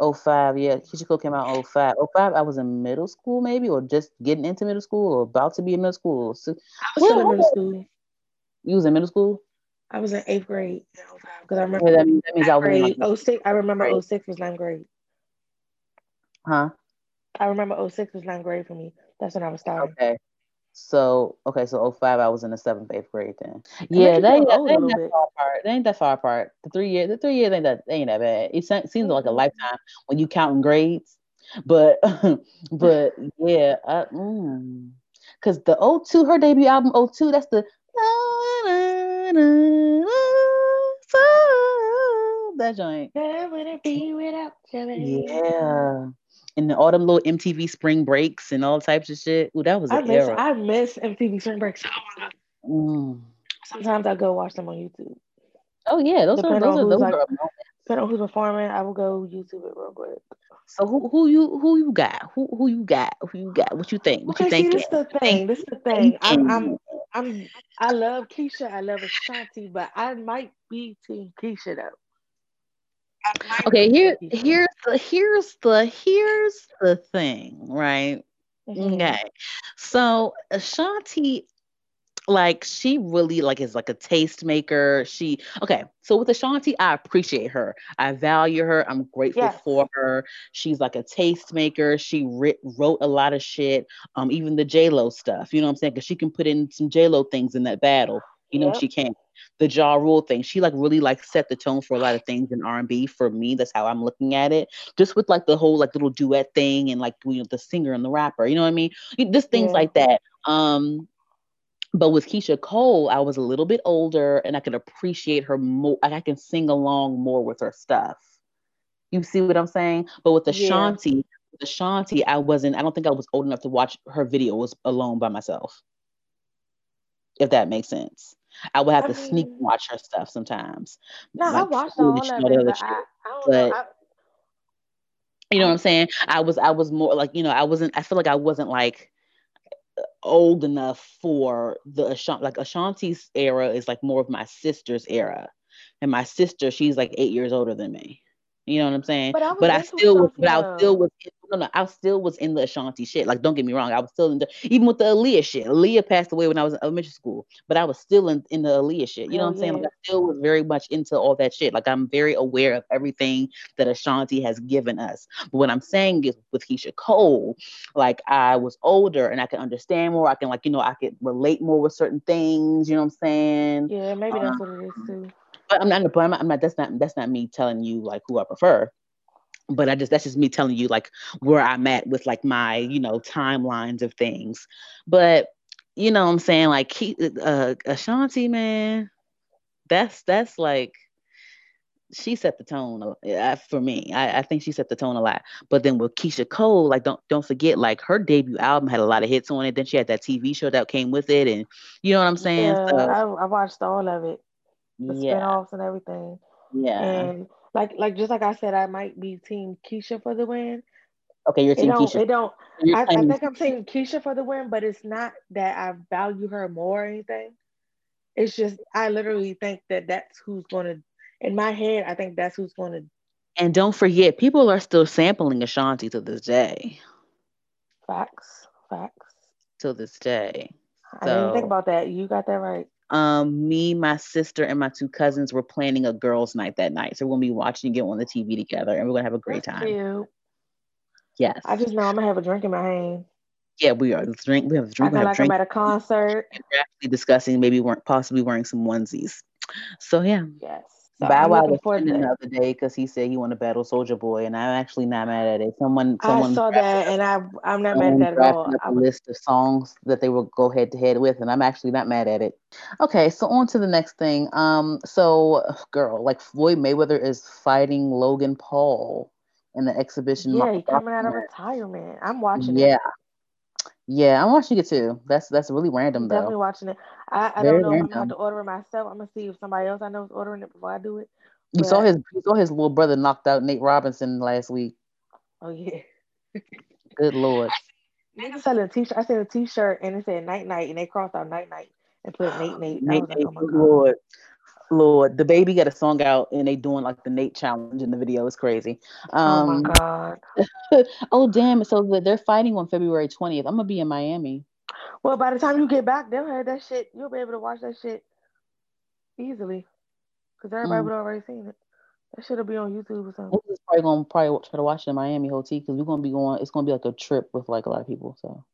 05, yeah. Cole came out in 05. 05, I was in middle school, maybe, or just getting into middle school, or about to be in middle school. So, I was still in middle school. you was in middle school? I was in eighth grade because I remember Yeah, that, means, that means I was in grade like, 06. I remember grade. 06 was ninth grade. huh? I remember 06 was ninth grade for me. That's when I was starting. Okay. So, okay, so 05, I was in the seventh, eighth grade then. makes Yeah, they ain't, that- they ain't that far apart. They ain't that far apart. The three years, the three years ain't that they ain't that bad. It se- seems like a Mhm. lifetime when you counting grades. But but yeah, I, mm. cause the 02, her debut album 02, that's the that joint. Where would it be without you? Yeah. And the, all them little MTV spring breaks and all types of shit. Ooh, that was I miss era. I miss MTV Spring breaks. Mm. Sometimes I go watch them on YouTube. Oh yeah, those are those are those like- are. Depending on who's performing, I will go YouTube it real quick. So who who you who you got? Who who you got? Who you got? What you think? What Okay, you think? this is the thing. This is the thing. I'm, I'm, I'm, I love Keyshia. I love Ashanti, but I might be Team Keyshia though. Okay, here here's the here's the here's the thing, right? Mhm. Okay. So Ashanti, like she really like is like a tastemaker. She okay. So with Ashanti, I appreciate her. I value her. I'm grateful Yes. for her. She's like a tastemaker. She writ, wrote a lot of shit. Um, even the J Lo stuff. You know what I'm saying? Because she can put in some J Lo things in that battle. You know Yep. she can. The Ja Rule thing. She like really like set the tone for a lot of things in R&B. For me, that's how I'm looking at it. Just with like the whole like little duet thing and like you know the singer and the rapper. You know what I mean? Just things Yeah. like that. Um, but with Keyshia Cole, I was a little bit older and I could appreciate her more. Like I can sing along more with her stuff. You see what I'm saying? But with Yeah. Ashanti, with Ashanti, I wasn't, I don't think I was old enough to watch her videos alone by myself. If that makes sense. I would have I to sneak watch her stuff sometimes. No, I watched all of and all the it, but. I, I But- know. You know what I'm saying? I was I was more like, you know, I wasn't I feel like I wasn't like old enough for the Ashanti like Ashanti's era is like more of my sister's era. And my sister, she's like eight years older than me. You know what I'm saying? but I was But I still was but I still was no no I still was in the Ashanti shit. Like don't get me wrong, I was still in the even with the Aaliyah shit. Aaliyah passed away when I was in elementary school, but I was still in, in the Aaliyah shit. You know what I'm saying? Like. I still was very much into all that shit. Like I'm very aware of everything that Ashanti has given us. But what I'm saying is with Keyshia Cole, like I was older and I can understand more. I can like, you know, I could relate more with certain things, you know what I'm saying? Yeah, maybe that's um, what it is too. But I'm not but I'm not, I'm not that's not that's not me telling you like who I prefer. But I just that's just me telling you like where I'm at with like my, you know, timelines of things. But you know what I'm saying? Like Ke- uh Ashanti, man, that's that's like she set the tone uh, for me. I, I think she set the tone a lot. But then with Keyshia Cole, like don't don't forget, like her debut album had a lot of hits on it. Then she had that TV show that came with it, and you know what I'm saying. Yeah, so I, I watched all of it, the yeah, spinoffs and everything. yeah. And like like just like I said, I might be Team Keyshia for the win. okay, you're team don't Keyshia. it don't I, I think I'm saying Keyshia for the win, but it's not that I value her more or anything. It's just I literally think that that's who's gonna. In my head, I think that's who's gonna. and don't forget, people are still sampling Ashanti to this day. Facts, facts. To this day. I didn't think about that. You got that right. Um, me, my sister, and my two cousins were planning a girls' night that night. So we'll be watching it on the TV together, and we're gonna have a great That's time. cute. Yes. I just know I'm gonna have a drink in my hand. yeah, we are. Let's drink. We have a drink. Acting We have a like drink. I'm at a concert. We're actually discussing maybe weren't possibly wearing some onesies. So yeah. Yes. So Bow Wow was forward the other day because he said he want to battle Soulja Boy, and I'm actually not mad at it. Someone, I someone, saw that, and I I'm not mad at that at all. I a would, list of songs that they will go head to head with, and I'm actually not mad at it. Okay, so on to the next thing. Um, so girl, like Floyd Mayweather is fighting Logan Paul in the exhibition. yeah, he coming out of retirement. I'm watching Yeah, it. Yeah, I'm watching it too. That's that's really random definitely though. watching it. I, I Very don't know if I'm gonna have to order it myself. I'm gonna see if somebody else I know is ordering it before I do it. You saw his you saw his little brother knocked out Nate Robinson last week. oh yeah, Good lord. niggas selling a t-shirt. I seen a t-shirt and it said night night, and they crossed out night night and put Nate Nate. Nate, was like, oh my good lord. Lord, the baby got a song out and they doing like the Nate challenge in the video. It's crazy. Oh my Um, god. oh damn! So they're fighting on February twentieth. I'm gonna be in Miami. Well, by the time you get back, they'll have that shit. You'll be able to watch that shit easily because everybody Mm. would already seen it. That shit'll be on YouTube or something. We're just probably gonna probably try to watch it in Miami, whole T, because we're gonna be going. It's gonna be like a trip with like a lot of people. So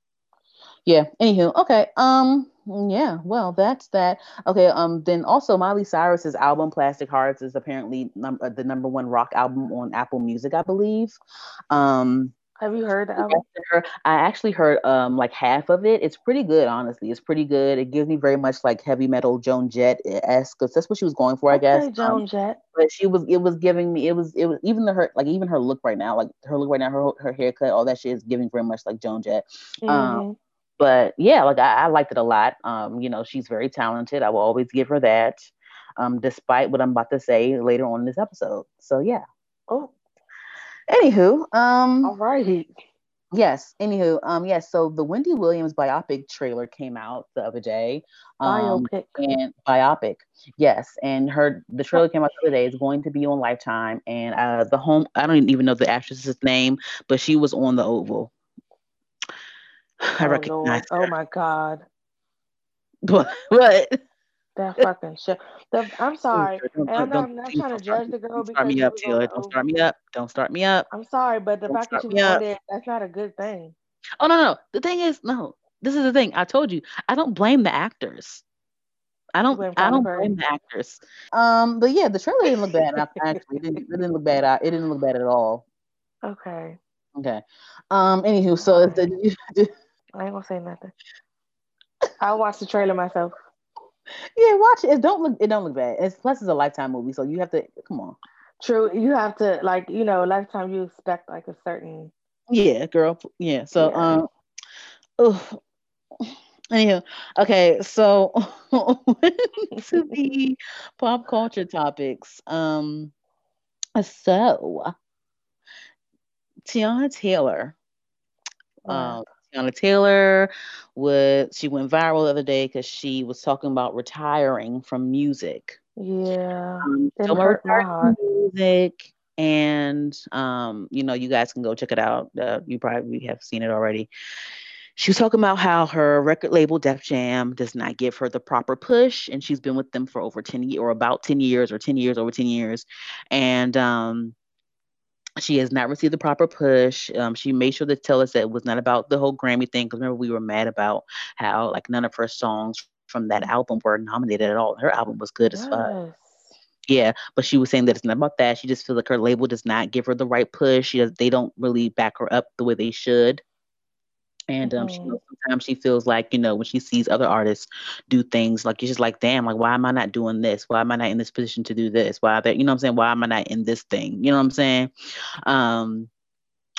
yeah. Anywho, okay. Um. Yeah. Well, that's that. Okay. Um. Then also Miley Cyrus's album Plastic Hearts is apparently num- uh, the number one rock album on Apple Music, I believe. Um. Have you heard the album? I actually heard um like half of it. It's pretty good, honestly. It's pretty good. It gives me very much like heavy metal Joan Jett esque because that's what she was going for, I guess. Okay, Joan Jett. but she was it was giving me it was it was even the her like even her look right now, like her look right now, her her haircut, all that shit is giving very much like Joan Jett. Um, Mhm. But yeah, like I, I liked it a lot. Um, you know, she's very talented. I will always give her that. Um, despite what I'm about to say later on in this episode. So yeah. Oh, Anywho, um all right. Yes. Anywho, um, yes. So the Wendy Williams biopic trailer came out the other day. Um, Biopic. and biopic, yes. And her the trailer came out the other day. It's going to be on Lifetime. And uh, the home I don't even know the actress's name, but she was on the Oval. I oh recognize her. Oh my God. But what? That fucking shit. The, I'm sorry. Don't, And I'm not, I'm not trying to judge me- the girl don't start me up, Taylor. Don't start me up. Don't start me up. I'm sorry, but the Don't fact that start she me was on up. there, that's not a good thing. Oh no, no. The thing is, no. This is the thing. I told you. I don't blame the actors. I don't. blame I don't blame the actors. Um, but yeah, the trailer didn't look bad. Actually, it didn't, it didn't look bad. It didn't look bad at all. Okay. Okay. Um. Anywho, so is the, I ain't gonna say nothing. I'll watch the trailer myself. yeah, watch it. It don't look. It don't look bad. It's plus it's a lifetime movie, so you have to come on. True. You have to like, you know, lifetime you expect like a certain Yeah, girl. Yeah. So Yeah. um. Oh. Anywho, okay. So to the pop culture topics. Um. So Teyana Taylor. Um, Teyana Taylor was she went viral the other day because she was talking about retiring from music. yeah. Um, so hurt my heart. music, and um, you know, you guys can go check it out. Uh, you probably have seen it already. She was talking about how her record label Def Jam does not give her the proper push, and she's been with them for over ten years, or about ten years, or ten years, over ten years, and um, she has not received the proper push. Um, she made sure to tell us that it was not about the whole Grammy thing. Because remember, we were mad about how like none of her songs from that album were nominated at all. Her album was good as fuck. Yeah, but she was saying that it's not about that. She just feels like her label does not give her the right push. She does, they don't really back her up the way they should. And um, she knows sometimes she feels like, you know, when she sees other artists do things, like she's just like, damn, like why am I not doing this? Why am I not in this position to do this? Why are they, you know what I'm saying? Why am I not in this thing? You know what I'm saying? Um,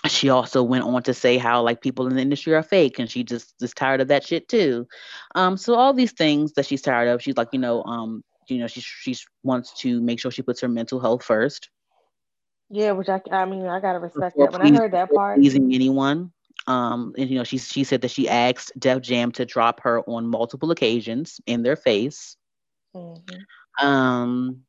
she also went on to say how like people in the industry are fake and she just is tired of that shit too. Um, so all these things that she's tired of, she's like, you know, um, you know, she she wants to make sure she puts her mental health first Yeah, which I I mean I gotta respect before that. When I heard that part, pleasing anyone. Um, and you know, she she said that she asked Def Jam to drop her on multiple occasions in their face. Mhm. Um,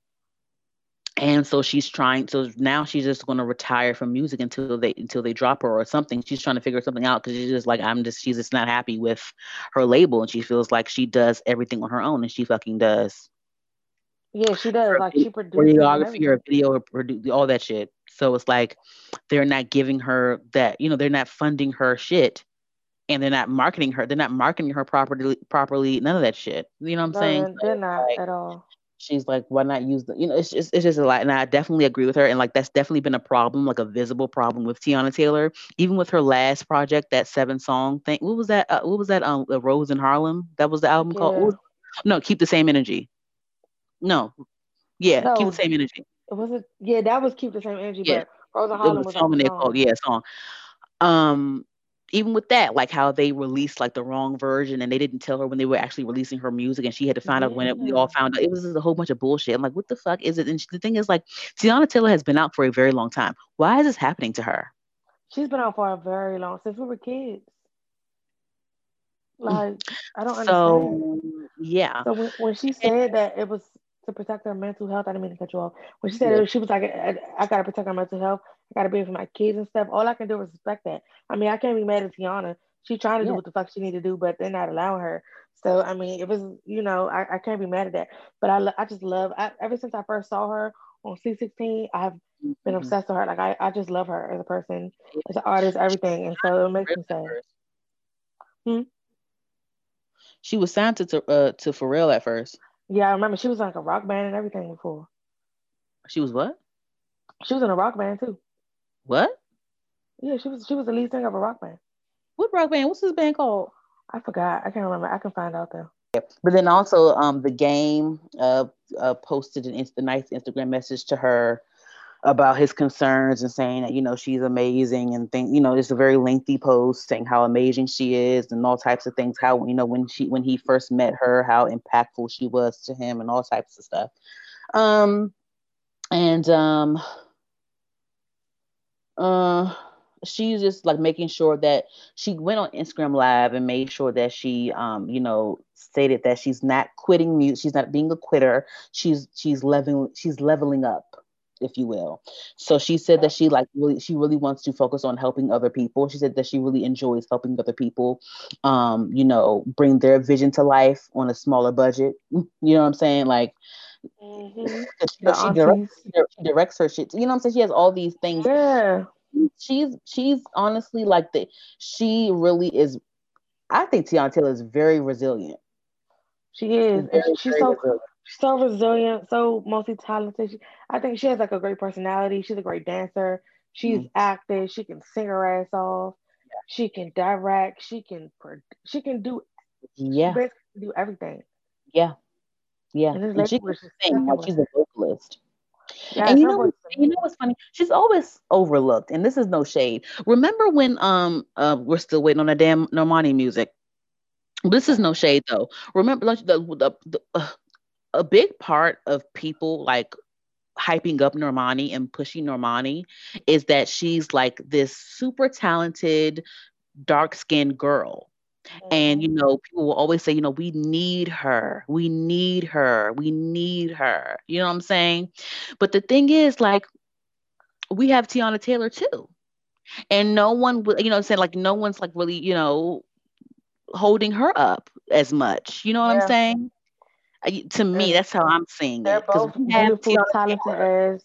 and so she's trying. So now she's just going to retire from music until they until they drop her or something. She's trying to figure something out because she's just like I'm just she's just not happy with her label and she feels like she does everything on her own and she fucking does yeah, she does. Or Like she produces choreography or video or produ- all that shit. So it's like they're not giving her that, you know, they're not funding her shit and they're not marketing her. They're not marketing her properly properly, none of that shit. You know what I'm No, saying? they're, not like, at all. she's like, why not use the, you know, it's just, it's just a lot. And I definitely agree with her. And like, that's definitely been a problem, like a visible problem with Teyana Taylor, even with her last project, that seven song thing. What was that? Uh, what was that? Um, the Rose in Harlem. That was the album Yeah. called. No, keep the same energy. No, yeah, No. keep the same energy. It wasn't. Yeah, that was keep the same energy. Yeah. But Rosa It Harlem was was song on they song. called yeah song. Um, even with that, like how they released like the wrong version and they didn't tell her when they were actually releasing her music and she had to find out when it, we all found out. It was just a whole bunch of bullshit. I'm like, what the fuck is it? And she, the thing is, like, Teyana Taylor has been out for a very long time. Why is this happening to her? She's been out for a very long since we were kids. Like I don't understand. So yeah, So when, when she said that it was to protect her mental health, I didn't mean to cut you off. When she said Yeah. it, she was like, I, I gotta protect her mental health. I gotta be here for my kids and stuff. All I can do is respect that. I mean, I can't be mad at Teyana. She's trying to Yeah. do what the fuck she need to do, but they're not allowing her. So I mean, it was you know I, I can't be mad at that. But I I just love I, ever since I first saw her on C16, I've been Mhm. obsessed with her. Like I, I just love her as a person, as an artist, everything. And so it makes me sad. Hmm? She was signed to to, uh, to Pharrell at first. Yeah, I remember she was like a rock band and everything before. She was what? She was in a rock band too. What? Yeah, she was she was the lead singer of a rock band. What rock band? What's this band called? I forgot. I can't remember. I can find out though. Yeah. But then also, um, the game uh, uh posted an inst- a nice Instagram message to her about his concerns and saying that you know she's amazing and think you know it's a very lengthy post saying how amazing she is and all types of things. How you know when she when he first met her, how impactful she was to him and all types of stuff. Um, and um, uh she's just like making sure that she went on Instagram live and made sure that she um you know stated that she's not quitting music she's not being a quitter she's she's leveling she's leveling up if you will so she said that she like really she really wants to focus on helping other people she said that she really enjoys helping other people um you know bring their vision to life on a smaller budget you know what i'm saying like Mm-hmm. she, directs, she directs her shit you know what i'm saying she has all these things Yeah. she's she's honestly like the she really is I think Teyana Taylor is very resilient. She is. And Very, she's very so resilient. So resilient, so multi-talented. I think she has like a great personality. She's a great dancer. She's Mhm. active. She can sing her ass off. She can direct. She can she can do Yeah, basically do everything. yeah, yeah. And And she can was sing like she's a vocalist. Yes, and you know, voice what- is you know what's funny? She's always overlooked, and this is no shade. Remember when um uh we're still waiting on the damn Normani music. This is no shade though. Remember like, the the, the uh, a big part of people like hyping up Normani and pushing Normani is that she's like this super talented dark skinned girl. And you know, people will always say, you know, we need her, we need her, we need her. You know what I'm saying? But the thing is, like, we have Teyana Taylor too, and no one, will- you know, what I'm saying like no one's like really, you know, holding her up as much. You know what Yeah. I'm saying? To me, that's how I'm seeing it. Because both beautiful, talented as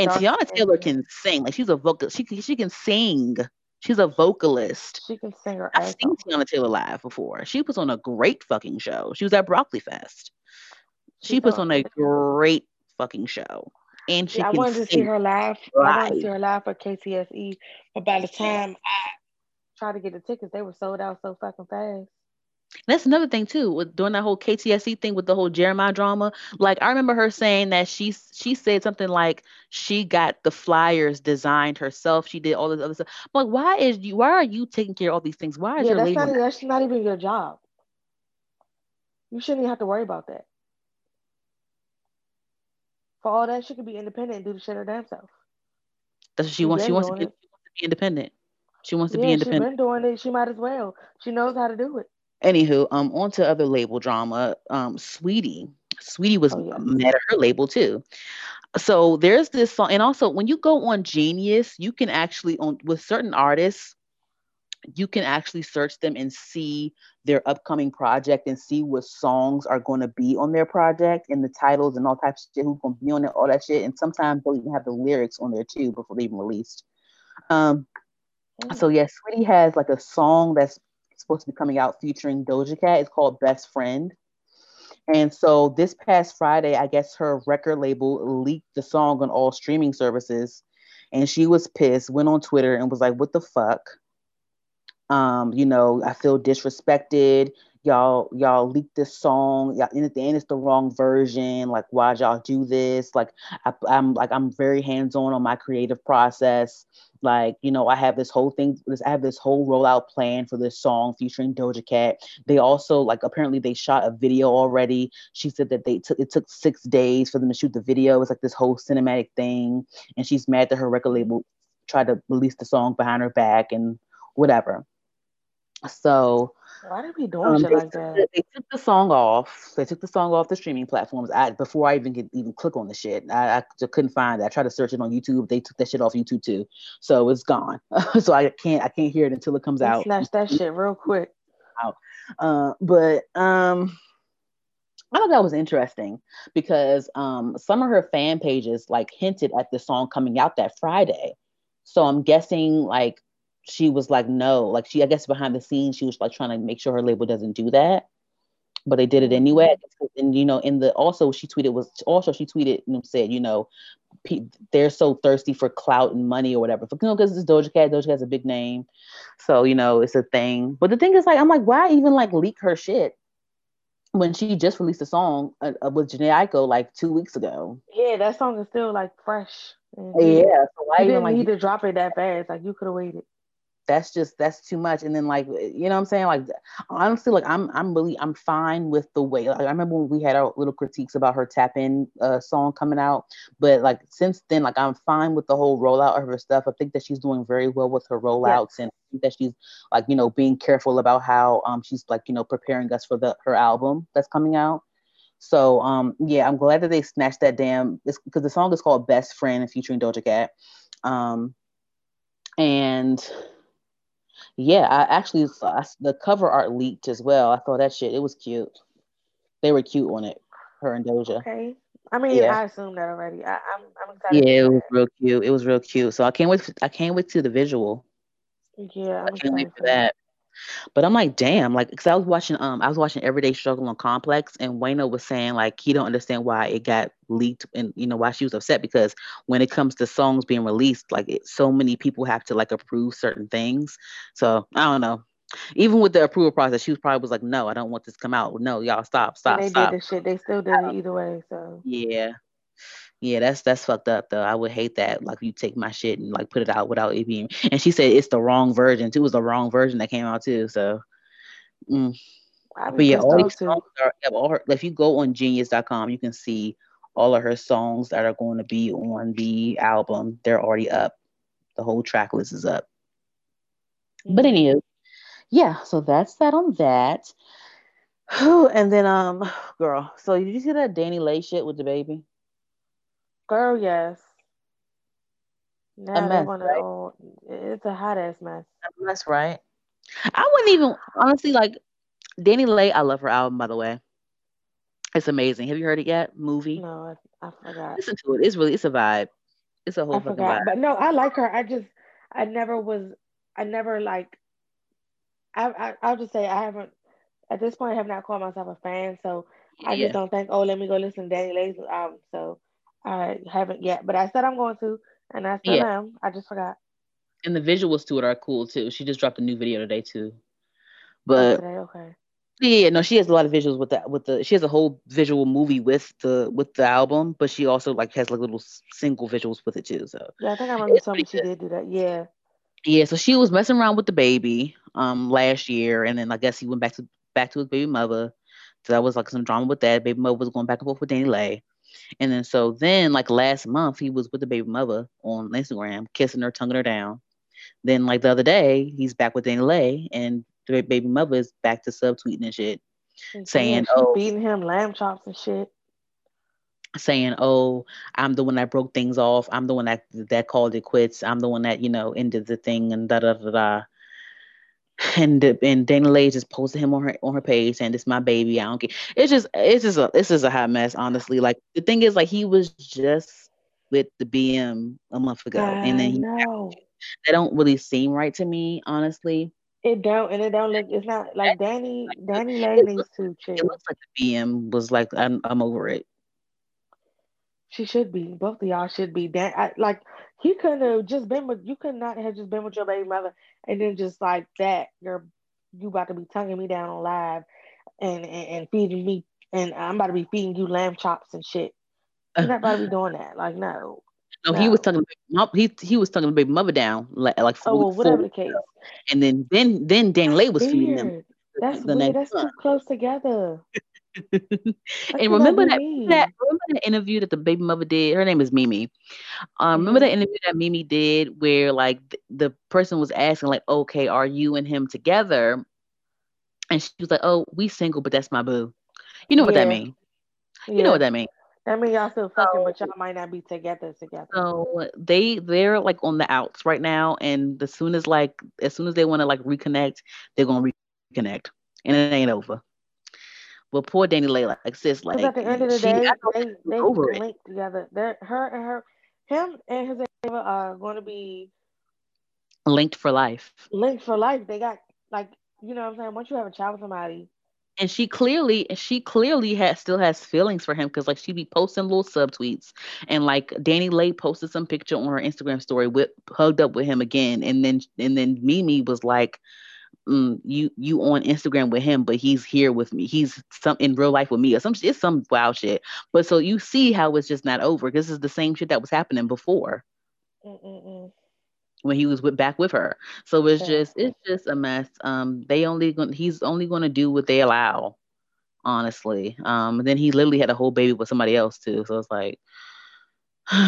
and Teyana Taylor can sing. Like she's a vocal. She can she can sing. She's a vocalist. She can sing her I've seen. Teyana Taylor live before. She was on a great fucking show. She was at Broccoli Fest. She She's puts on- a great fucking show, and she Yeah, I wanted to see her live. I wanted to see her live for KTSE, but by the time I tried to get the tickets, they were sold out so fucking fast. That's another thing too, with doing that whole KTSE thing with the whole Jeremiah drama. Like I remember her saying that she she said something like she got the flyers designed herself. She did all this other stuff. I'm like, why is you? Why are you taking care of all these things? Why is Yeah, your that's not that's not even your job. You shouldn't even have to worry about that. For all that, she could be independent and do the shit her damn self. That's what she She wants. She wants to be, she wants to be independent. She wants to be Yeah, she independent. been doing it. She might as well. She knows how to do it. Anywho, um, on to other label drama. Um, Saweetie, Saweetie was Oh, yeah. mad at her label too. So there's this song, and also when you go on Genius, you can actually on with certain artists, you can actually search them and see their upcoming project and see what songs are going to be on their project and the titles and all types of shit who's going to be on it, all that shit. And sometimes they'll even have the lyrics on there too before they even released. Um, so yeah, Saweetie has like a song that's supposed to be coming out featuring Doja Cat. It's called Best Friend. And so this past Friday, I guess her record label leaked the song on all streaming services. And she was pissed, went on Twitter and was like, What the fuck? Um, you know, I feel disrespected y'all y'all leaked this song y'all and at the end it's the wrong version like why'd y'all do this? Like I, i'm like i'm very hands-on on my creative process. Like you know i have this whole thing this i have this whole rollout plan for this song featuring doja cat. They also like apparently they shot a video already. She said that they took it took six days for them to shoot the video. It's like this whole cinematic thing and she's mad that her record label tried to release the song behind her back and whatever. So why did we doing um, shit like that? The, they took the song off. They took the song off the streaming platforms. I before I even could even click on the shit, I, I just couldn't find it. I tried to search it on YouTube. They took that shit off YouTube too, so it's gone. so I can't I can't hear it until it comes out. Snatch that shit real quick. Out. Uh, but um, I thought that was interesting because um, some of her fan pages like hinted at the song coming out that Friday. So I'm guessing like she was like, no, like she, I guess behind the scenes, she was like trying to make sure her label doesn't do that, but they did it anyway. And you know, in the also she tweeted was also she tweeted and said, you know, they're so thirsty for clout and money or whatever. You know, because it's Doja Cat. Doja Cat's a big name, so you know it's a thing. But the thing is, like, I'm like, why even like leak her shit when she just released a song uh, uh with Jhené Aiko like two weeks ago? Yeah, that song is still like fresh. Yeah, so why you didn't like need to drop it that fast? Like you could have waited that's just that's too much. And then like you know what i'm saying? Like honestly like i'm i'm really i'm fine with the way like i remember when we had our little critiques about her tap in uh, song coming out. But like since then like i'm fine with the whole rollout of her stuff. I think that she's doing very well with her rollouts. And I think that she's like you know being careful about how um she's like you know preparing us for the her album that's coming out. So um yeah i'm glad that they snatched that damn because the song is called best friend featuring doja cat. Um and yeah, I actually I, the cover art leaked as well. I thought that shit. It was cute. They were cute on it. Her and Doja. Okay. I mean, yeah. I assumed that already. I, am I'm, I'm excited. Yeah, it was real cute. It was real cute. So I can't wait. I can't wait to the visual. Yeah, I'm I can't wait for that. But I'm like, damn, like, cause I was watching, um, I was watching Everyday Struggle on Complex, and Wayno was saying like he don't understand why it got leaked, and you know why she was upset because when it comes to songs being released, like it, so many people have to like approve certain things. So I don't know. Even with the approval process, she was probably was like, no, I don't want this to come out. No, y'all stop, stop, and they stop. did the shit. They still did it either way. So yeah, yeah, that's that's fucked up though. I would hate that. Like you take my shit and like put it out without it being. And she said it's the wrong version. Too. It was the wrong version that came out too. So, mm. but yeah, all these songs are. Yeah, all her, if you go on Genius.com, you can see all of her songs that are going to be on the album. They're already up. The whole track list is up. Mm-hmm. But anyway, yeah. So that's that on that. and then um, girl. So did you see that DaniLeigh shit with DaBaby? Girl, yes. Now mess, wanna, right? it's a hot ass mess. A mess, right? I wouldn't even honestly like DaniLeigh. I love her album, by the way. It's amazing. Have you heard it yet? Movie? No, I, I forgot. Listen to it. It's really it's a vibe. It's a whole I forgot, vibe. But no, I like her. I just I never was. I never like. I, I I'll just say I haven't at this point I have not called myself a fan, so I yeah. just don't think. Oh, let me go listen to DaniLeigh's album. So I haven't yet, but I said I'm going to, and I still yeah. am. I just forgot. And the visuals to it are cool too. She just dropped a new video today too. But oh, today, okay. Yeah, no, she has a lot of visuals with that. With the she has a whole visual movie with the with the album, but she also like has like little single visuals with it too. So yeah, I think I remember something she did do that. Yeah. Yeah, so she was messing around with the baby um last year, and then I guess he went back to back to his baby mother. So that was like some drama with that. Baby mother was going back and forth with DaniLeigh. And then so then like last month he was with the baby mother on Instagram, kissing her, tonguing her down. Then like the other day he's back with DaniLeigh and the baby mother is back to subtweeting and shit, and saying oh beating him lamb chops and shit. Saying, "Oh, I'm the one that broke things off. I'm the one that that called it quits. I'm the one that you know ended the thing and da da da da." And and DaniLeigh just posted him on her on her page saying this is my baby. I don't care. It's just it's just a this is a hot mess, honestly. Like the thing is, like he was just with the BM a month ago, I and then he, they don't really seem right to me, honestly. It don't, and it don't look. It's not like Danny. DaniLeigh needs to chill. It looks like the BM was like, I'm, I'm over it. She should be. Both of y'all should be. Dan, I, like he couldn't have just been with. You could not have just been with your baby mother, and then just like that, you're you about to be tonguing me down on live, and and, and feeding me, and I'm about to be feeding you lamb chops and shit. You're not about to be doing that. Like no. No, he was tugging he he was the baby mother down like like oh well, whatever the case. And then then then DaniLeigh was feeding them. That's the weird. That's too close together. And remember that, that, remember that interview that the baby mother did. Her name is Mimi. Um, mm-hmm. remember that interview that Mimi did where like th- the person was asking like, "Okay, are you and him together?" And she was like, "Oh, we single, but that's my boo." You know what yeah. that means? You know what that means? That means y'all still fucking, so, but y'all might not be together together. So they they're like on the outs right now, and as soon as like as soon as they want to like reconnect, they're gonna reconnect, and it ain't over. But poor DaniLeigh, like sis, like at the end of the she, day, they they over linked it. together. They're her and her, him and his Ava are going to be linked for life. Linked for life. They got like you know what I'm saying. Once you have a child with somebody, and she clearly she clearly has still has feelings for him because like she be posting little subtweets and like DaniLeigh posted some picture on her Instagram story with hugged up with him again and then and then Mimi was like mm, you you on Instagram with him but he's here with me he's some in real life with me or some it's some wild shit but so you see how it's just not over this is the same shit that was happening before Mm-mm-mm when he was with, back with her. So it's just it's just a mess. Um, they only going he's only going to do what they allow, honestly. Um, then he literally had a whole baby with somebody else too. So it's like.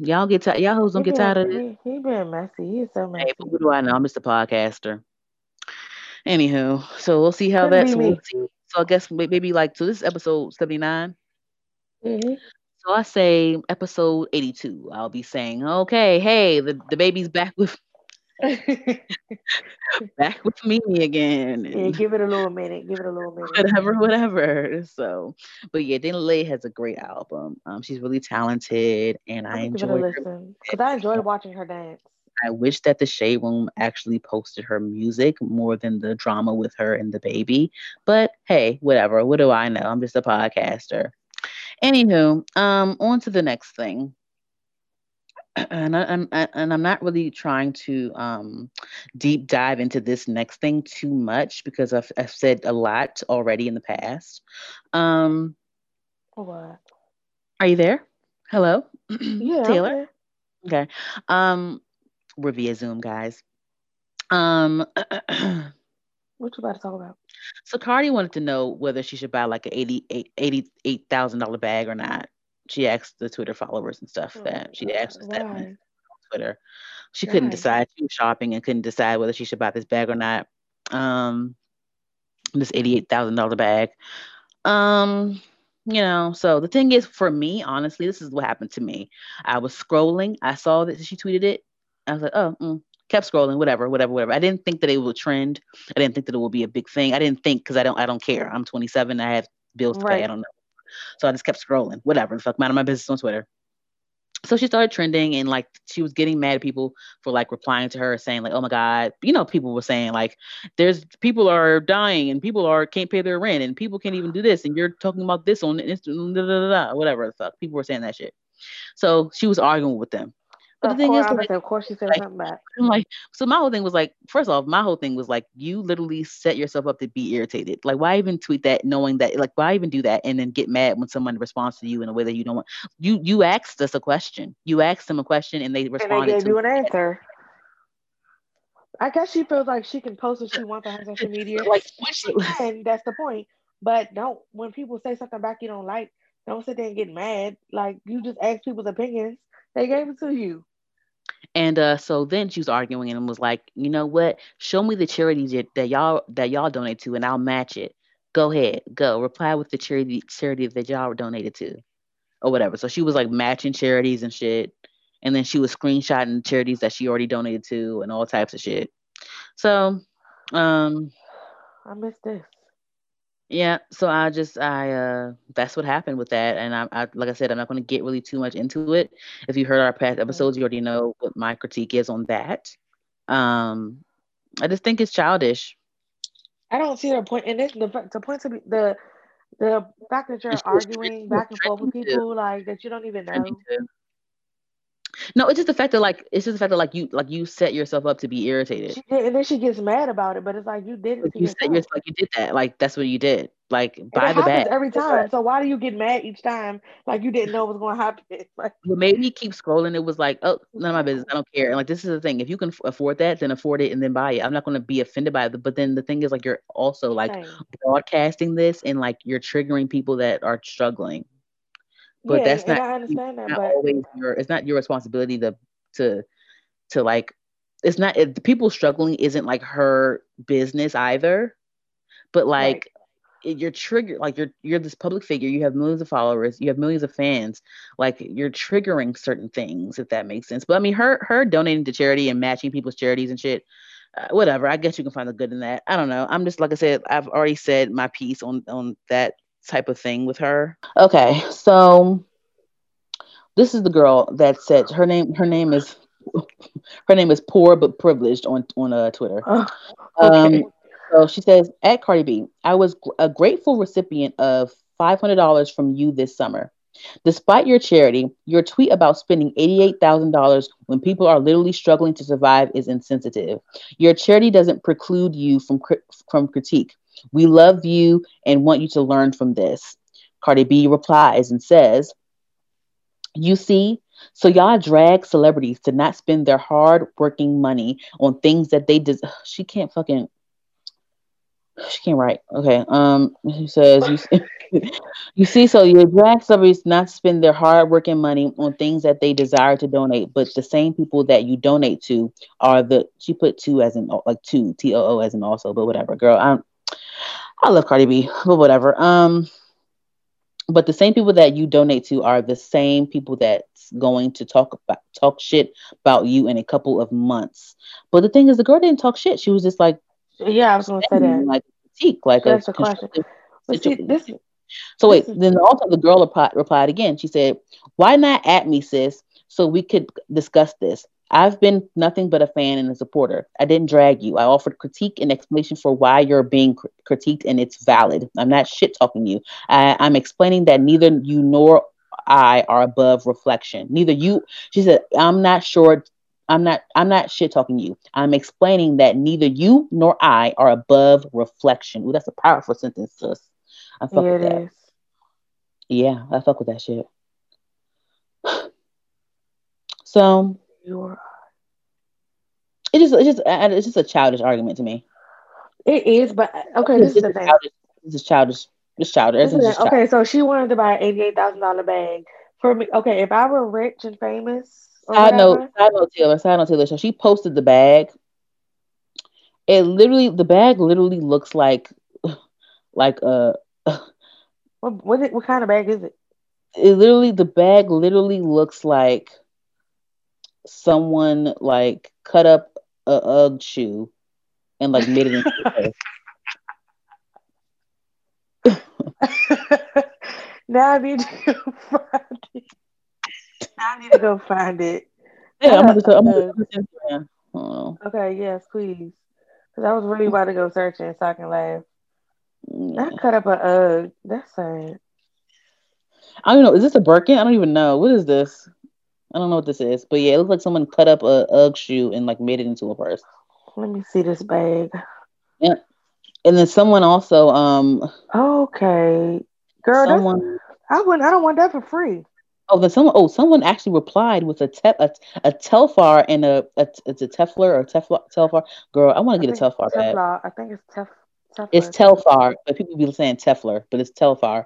y'all get tired. Y'all hoes don't he get tired of it. He, he been messy. He's so messy. Hey, but what do I know? I'm just a podcaster. Anywho, so we'll see how that's. We'll see. So I guess maybe like so. This is episode 79. Mm-hmm. So I say episode 82. I'll be saying, okay, hey, the, the baby's back with back with me again. Yeah, give it a little minute. Give it a little minute. Whatever, whatever. So, but yeah, DaniLeigh has a great album. Um, she's really talented, and I, I enjoy because I enjoyed watching her dance. I wish that the Shade Room actually posted her music more than the drama with her and the baby. But hey, whatever. What do I know? I'm just a podcaster. Anywho, um, on to the next thing. And, I, am and I'm not really trying to um, deep dive into this next thing too much because I've, I've said a lot already in the past. Um, what? Are you there? Hello, yeah, Taylor. Okay. Um, we're via Zoom, guys. Um, What you about to talk about? So Cardi wanted to know whether she should buy like a eighty-eight thousand dollar bag or not. She asked the Twitter followers and stuff oh, that she asked us that on Twitter. She Why? couldn't decide. She was shopping and couldn't decide whether she should buy this bag or not. Um, this eighty-eight thousand dollar bag. Um, you know, so the thing is, for me, honestly, this is what happened to me. I was scrolling. I saw that she tweeted it. I was like, oh, mm, kept scrolling, whatever, whatever, whatever. I didn't think that it would trend. I didn't think that it would be a big thing. I didn't think because I don't I don't care. I'm 27. I have bills to right. pay. I don't know. So I just kept scrolling. Whatever. Fuck out of my business on Twitter. So she started trending and like she was getting mad at people for like replying to her saying like, oh my God, you know, people were saying like there's people are dying and people are can't pay their rent and people can't even do this and you're talking about this on Instagram, whatever the fuck. People were saying that shit. So she was arguing with them. But of the thing course, is, like, of course, she said like, something back. I'm like, so my whole thing was like, first off, my whole thing was like, you literally set yourself up to be irritated. Like, why even tweet that, knowing that, like, why even do that, and then get mad when someone responds to you in a way that you don't want? You you asked us a question. You asked them a question, and they responded. And they gave you an answer. I guess she feels like she can post what she wants on social media. like, and that's the point. But don't when people say something back you don't like, don't sit there and get mad. Like you just ask people's opinions. They gave it to you. And uh, so then she was arguing and was like, you know what? Show me the charities that y'all that y'all donate to, and I'll match it. Go ahead, go reply with the charity charity that y'all donated to, or whatever. So she was like matching charities and shit, and then she was screenshotting charities that she already donated to and all types of shit. So, um, I missed this yeah so i just i uh that's what happened with that and I, I like i said i'm not going to get really too much into it. If you heard our past episodes you already know what my critique is on that. Um I just think it's childish. I don't see the point, and this the the point to be the the fact that you're arguing back and forth with people like that you don't even know. No, it's just the fact that like it's just the fact that like you like you set yourself up to be irritated. She did, and then she gets mad about it, but it's like you did it Like to you set yourself. like you did that. Like that's what you did. Like it the bag. every time. So why do you get mad each time? Like you didn't know what was going to happen. Like What made me keep scrolling, it was like, oh, none of my business. I don't care. And like this is the thing. If you can afford that, then afford it and then buy it. I'm not gonna be offended by it. But then the thing is like you're also like same. broadcasting this and like you're triggering people that are struggling. But yeah, that's not I understand that, not but always your it's not your responsibility to to to like it's not it, the people struggling isn't like her business either but like it- you're triggered like you're you're this public figure you have millions of followers you have millions of fans like you're triggering certain things if that makes sense but i mean her her donating to charity and matching people's charities and shit uh, whatever i guess you can find the good in that i don't know i'm just like i said i've already said my piece on on that type of thing with her okay so this is the girl that said her name her name is her name is poor but privileged on on uh, twitter uh, um, okay. so she says, at Cardi B, I was a grateful recipient of $500 from you this summer. Despite your charity, your tweet about spending $88,000 when people are literally struggling to survive is insensitive. Your charity doesn't preclude you from, cri- from critique. We love you and want you to learn from this. Cardi B replies and says, You see, so y'all drag celebrities to not spend their hard working money on things that they des- she can't fucking she can't write. Okay. Um she says you see, you see so you drag celebrities not spend their hard working money on things that they desire to donate, but the same people that you donate to are the she put two as in like two T O O as in also, but whatever, girl. I'm I love Cardi B, but whatever. Um but the same people that you donate to are the same people that's going to talk about talk shit about you in a couple of months. But the thing is, the girl didn't talk shit. She was just like, yeah, I was going to say that. like critique, like That's a the question. See, this So wait, this then also the girl replied, replied again. She said, "Why not at me, sis, so we could discuss this? I've been nothing but a fan and a supporter. I didn't drag you. I offered critique and explanation for why you're being cr- critiqued, and it's valid. I'm not shit talking you. I, I'm explaining that neither you nor I are above reflection. Neither you." She said, "I'm not sure." I'm not I'm not shit talking you. I'm explaining that neither you nor I are above reflection. Ooh, that's a powerful sentence, sis. I fuck yeah, with it that. is. Yeah, I fuck with that shit. So You're, it just it's just it's just a childish argument to me. it is, but okay, this is the thing. childish. This is childish. It's childish. This This is is the- just okay, so she wanted to buy an eighty-eight thousand dollar bag for me. Okay, if I were rich and famous, I know, side note, Taylor, side note, Taylor. So she posted the bag. It literally, the bag literally looks like, like a. what what, it, what kind of bag is it? It literally, the bag literally looks like someone like cut up a UGG shoe and like made it into a purse. now I need to go find it. Now I need to go find it. Yeah, I'm gonna, I'm gonna, uh, Instagram. I. Okay, yes, please. Because I was really about to go searching so I can laugh. Yeah. I cut up a UGG. That's sad. I don't know. Is this a Birkin? I don't even know. What is this? I don't know what this is. But yeah, it looks like someone cut up a UGG shoe and like made it into a purse. Let me see this bag. Yeah, and then someone also um Okay, girl, someone I wouldn't. I don't want that for free. oh then someone oh someone actually replied with a te- a, a Telfar and a, a it's a Teflar or Teflar Telfar. Girl, I want to get a Telfar bag. I think it's Tef. Teflon. It's Telfar, but people be saying Teflar, but it's Telfar.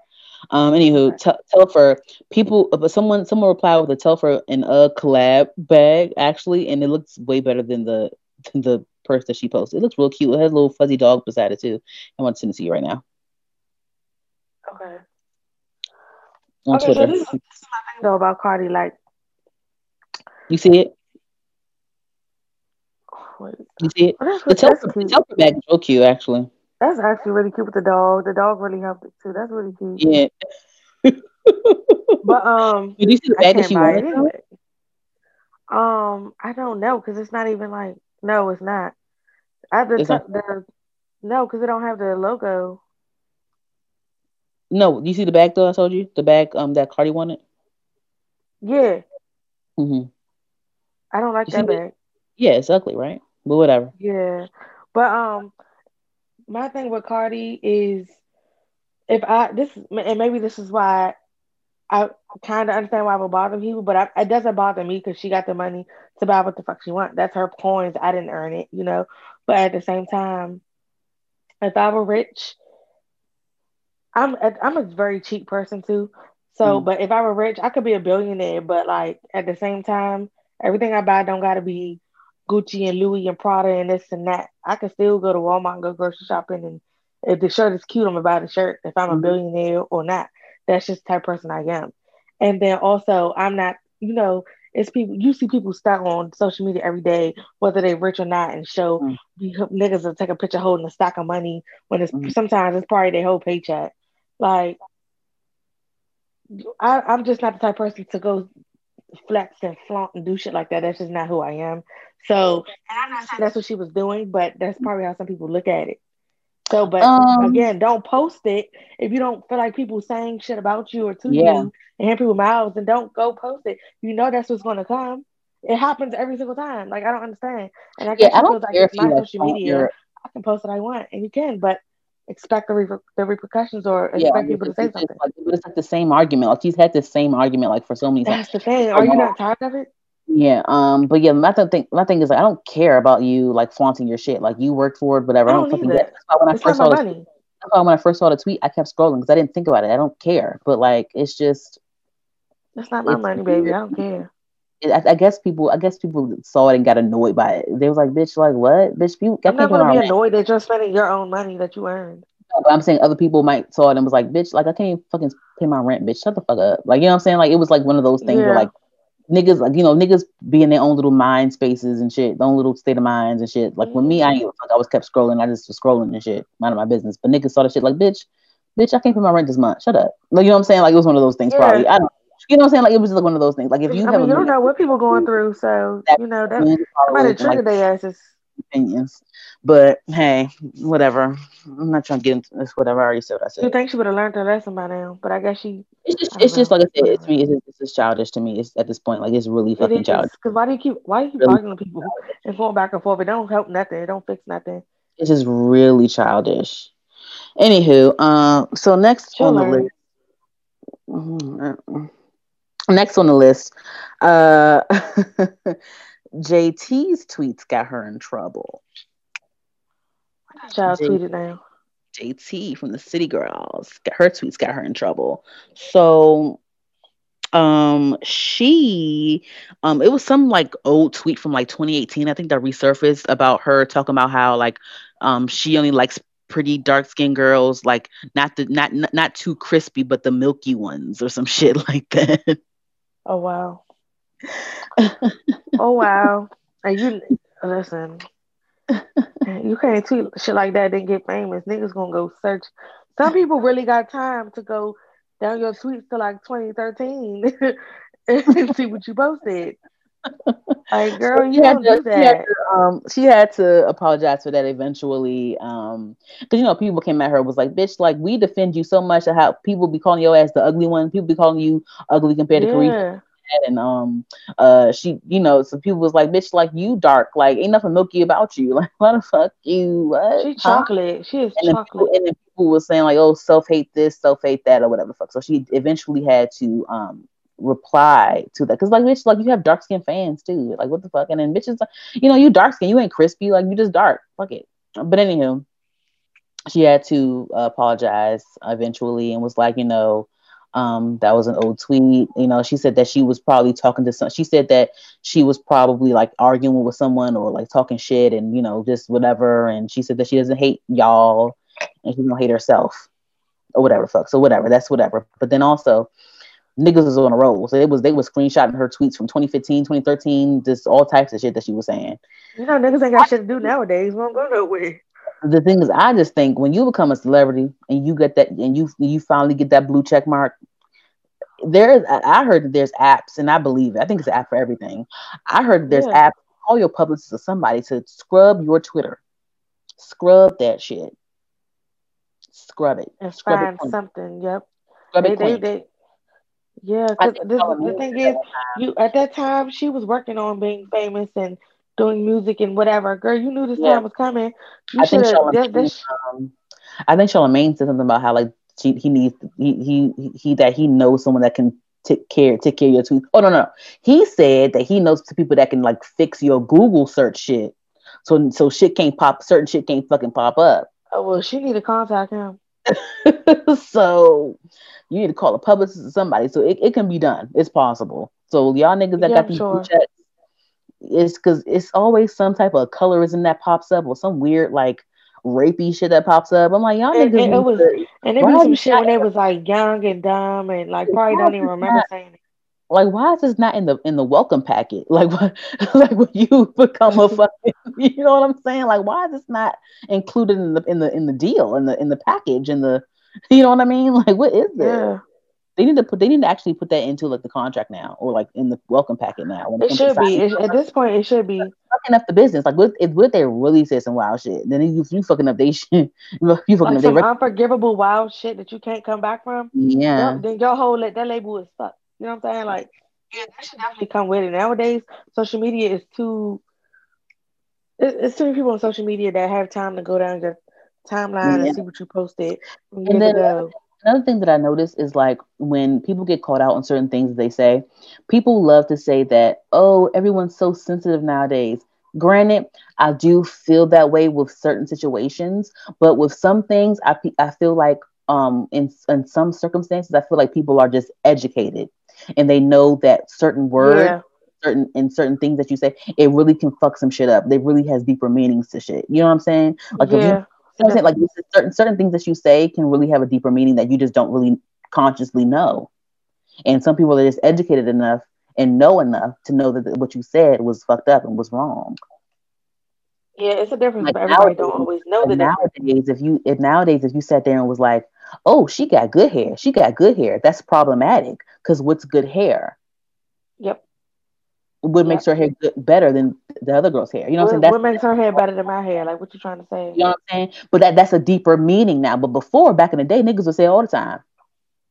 Um, anywho, te- Telfar. People, but someone, someone replied with a Telfar and a collab bag actually, and it looks way better than the than the purse that she posted. It looks real cute. It has a little fuzzy dog beside it too. I want to send it to you right now Okay. on Okay, so Twitter. this is, this is my thing though about Cardi. Like, you see it? what, You see it? The that's Telfar, the cute. Telfar bag is real cute actually. That's actually really cute with the dog. The dog really helped it too. That's really cute. Yeah. But um, Did you see the I bag that she wanted? anyway. Um, I don't know because it's not even like no, it's not. I the, It's not- the no, because it don't have the logo. No, do you see the bag though? I told you the bag um that Cardi wanted. Yeah, hmm I don't like You that it? Yeah, it's ugly, right? But whatever. Yeah, but um, my thing with Cardi is if I this and maybe this is why I kind of understand why it would bother people, but I, it doesn't bother me because she got the money to buy what the fuck she want. That's her coins. I didn't earn it, you know. But at the same time, if I were rich, I'm a, I'm a very cheap person too. So, Mm. but if I were rich, I could be a billionaire. But like at the same time, everything I buy don't gotta be Gucci and Louis and Prada and this and that. I can still go to Walmart and go grocery shopping, and if the shirt is cute, I'm gonna buy the shirt. If I'm a Mhm. billionaire or not, that's just the type of person I am. And then also, I'm not, you know, it's people. You see people stuck on social media every day, whether they're rich or not, and show Mm. niggas will take a picture holding a stack of money when it's Mhm. sometimes it's probably their whole paycheck. Like, I, I'm just not the type of person to go flex and flaunt and do shit like that. That's just not who I am. So, and I'm not saying that's what she was doing, but that's probably how some people look at it. So, but Um, again, don't post it if you don't feel like people saying shit about you or to Yeah. you and hear people mouths, and don't go post it. You know that's what's going to come. It happens every single time. Like I don't understand, and I Yeah, I she don't feels like care it's if you my social media. your I can post what I want, and you can, but expect the, reper- the repercussions or yeah. expect people to say something. like, but it's like the same argument. Like she's had the same argument like for so many times. That's the thing. Are you not tired of it? Yeah. Um. But yeah, my thing, my thing is like I don't care about you like flaunting your shit. Like you worked for it, whatever. I I don't don't fucking get. That's why when I It's not first saw the money. that's why when I first saw the tweet, I kept scrolling because I didn't think about it. I don't care. But like it's just That's not my money, baby. I don't care. I, I guess people, I guess people saw it and got annoyed by it. They was like, "Bitch, like what? Bitch, you, I'm can't gonna be rent." annoyed that you're spending your own money that you earned. But I'm saying other people might saw it and was like, "Bitch, like I can't fucking pay my rent, bitch. Shut the fuck up." Like you know what I'm saying? Like it was like one of those things where Yeah. like niggas, like you know, niggas be in their own little mind spaces and shit, their own little state of minds and shit. Like with me, I mm-hmm. ain't give a fuck. I was kept scrolling. I just was scrolling and shit, minding my business. But niggas saw the shit like, "Bitch, bitch, I can't pay my rent this month. Shut up." Like you know what I'm saying? Like it was one of those things. Yeah. Probably I don't. You know what I'm saying? Like it was just like one of those things. Like if you I have mean, a you don't know what people going through, so you know that millions of might have like triggered their asses. opinions. But hey, whatever. I'm not trying to get into this. Whatever. I already said what I You think she would have learned her lesson by now, but I guess she. It's just, it's just like I said. It's me. It's, just- it's childish to me. It's at this point, like it's really fucking is childish. because why do you keep why do you keep Really arguing with people and going back and forth? It don't help nothing. It don't fix nothing. It's just really childish. Anywho, um, so next She'll on the learn. list, Mhm. Next on the list, uh, JT's tweets got her in trouble. J- tweeted now. JT from the City Girls. Her tweets got her in trouble. So um she um it was some like old tweet from like 2018 i think that resurfaced about her talking about how like um she only likes pretty dark skinned girls like not the not, not too crispy but the milky ones or some shit like that Oh wow. Oh wow. And you listen. You can't tweet shit like that then get famous. Niggas gonna go search. Some people really got time to go down your tweets to like 2013 and see what you posted. Like, girl, So you she had to, she had to, um, she had to apologize for that eventually. Um, because you know, people came at her was like, "Bitch, like we defend you so much how people be calling your ass the ugly one. People be calling you ugly compared to Caresha and um uh she you know so people was like bitch like you dark like ain't nothing milky about you like what the fuck you what She huh? chocolate. She is and then, people, chocolate. and then people was saying like oh self hate this self hate that or whatever the fuck so she eventually had to um reply to that. Because like bitch like you have dark skin fans too. Like what the fuck? And then bitches you know you dark skin you ain't crispy like you just dark. Fuck it. But anywho she had to uh, apologize eventually and was like you know um that was an old tweet. You know she said that she was probably talking to some she said that she was probably like arguing with someone or like talking shit and you know just whatever. And she said that she doesn't hate y'all and she don't hate herself or whatever fuck. So whatever. That's whatever. But then also niggas was on a roll so it was they was screenshotting her tweets from 2015 2013 just all types of shit that she was saying You know, niggas ain't got shit to do nowadays. We don't go nowhere. the thing is, I just think when you become a celebrity and you get that, and you you finally get that blue check mark, there's I I heard that there's apps, and I believe it. I think it's an app for everything. I heard that there's Yeah. apps. Call your publicist or somebody to scrub your Twitter scrub that shit. Scrub it. and Scrub find it something. Yep. Scrub They, it they, they, yeah, because the, the thing is, you at that time she was working on being famous and doing music and whatever. Girl, you knew this Yeah. time was coming. You I think. Charlamagne, that's um, I think Charlamagne said something about how like she, he needs he, he he that he knows someone that can take care take care of your tooth. Oh no no, he said that he knows people that can like fix your Google search shit. So so shit can't pop certain shit can't fucking pop up. oh, well, she need to contact him. so you need to call a publicist or somebody. So it, it can be done. It's possible. So y'all niggas that Yeah, got these sure. checks, it's because it's always some type of colorism that pops up or some weird like rapey shit that pops up. I'm like, y'all And- niggas and it was- to- And Why be some shit when they was like young and dumb and like probably don't even remember saying it. Like why is this not in the in the welcome packet? Like what like when you become a fucking you know what I'm saying? Like why is this not included in the in the in the deal in the in the package in the you know what I mean? Like what is this? Yeah, They need to put. They need to actually put that into like the contract now, or like in the welcome packet now. It should be. It, at this point, it should be. fucking up the business. Like what if what they really said some wild shit, then you you fucking up they shit. You fucking Like up they some rec- unforgivable wild shit that you can't come back from. yeah. Then your whole that label is fucked. You know what I'm saying? Like, yeah, that should definitely come with it. Nowadays, social media is too. It's too many people on social media that have time to go down your timeline Yeah. and see what you posted And then- ago. Another thing that I notice is like when people get called out on certain things they say, people love to say that, oh, everyone's so sensitive nowadays. Granted, I do feel that way with certain situations, but with some things, I I feel like um in in some circumstances, I feel like people are just educated and they know that certain words, Yeah, certain and certain things that you say, it really can fuck some shit up. They really has deeper meanings to shit. You know what I'm saying? Like if you you know I'm saying? Like certain certain things that you say can really have a deeper meaning that you just don't really consciously know. And some people are just educated enough and know enough to know that what you said was fucked up and was wrong. Yeah, it's a difference, Like but everybody don't always know difference. nowadays, if you if nowadays if you sat there and was like, "Oh, she got good hair. She got good hair," that's problematic. Because what's good hair? Yep. What makes her hair good, better than the other girl's hair? You know what I'm What, saying? what makes her hair better than my hair? Like, what you trying to say? you know what I'm saying? But that that's a deeper meaning now. But before, back in the day, niggas would say it all the time.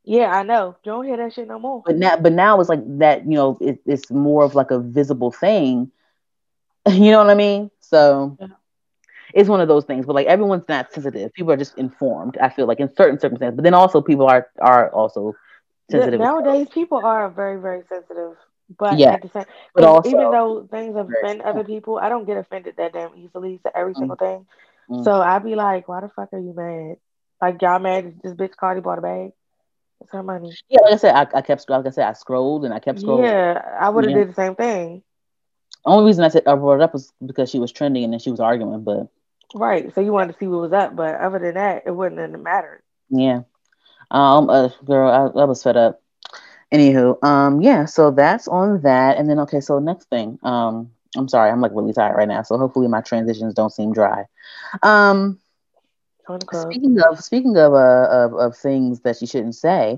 Yeah, I know. You don't hear that shit no more. but now but now it's like that you know it, it's more of like a visible thing you know what i mean so Yeah. It's one of those things but like everyone's not sensitive people are just informed i feel like in certain circumstances but then also people are are also Yeah, sensitive nowadays, people are very, very sensitive. But Yeah, at the same, but also even though things offend other people, I don't get offended that damn easily to every Mm. single thing. Mm. So I'd be like, why the fuck are you mad? Like y'all mad this bitch Cardi bought a bag? It's her money. yeah like i said i, I kept like i said i scrolled and i kept scrolling Yeah, I would have Yeah. did the same thing. only reason i said i brought it up was because she was trending and then she was arguing but Right. So you wanted to see what was up, but other than that, it wouldn't have mattered. Yeah. Um, uh, girl, I, I was fed up. Anywho, um, yeah, so that's on that. And then, okay, so next thing, um, I'm sorry, I'm like really tired right now. So hopefully my transitions don't seem dry. Um, Join the club. speaking of, speaking of, uh, of, of things that you shouldn't say.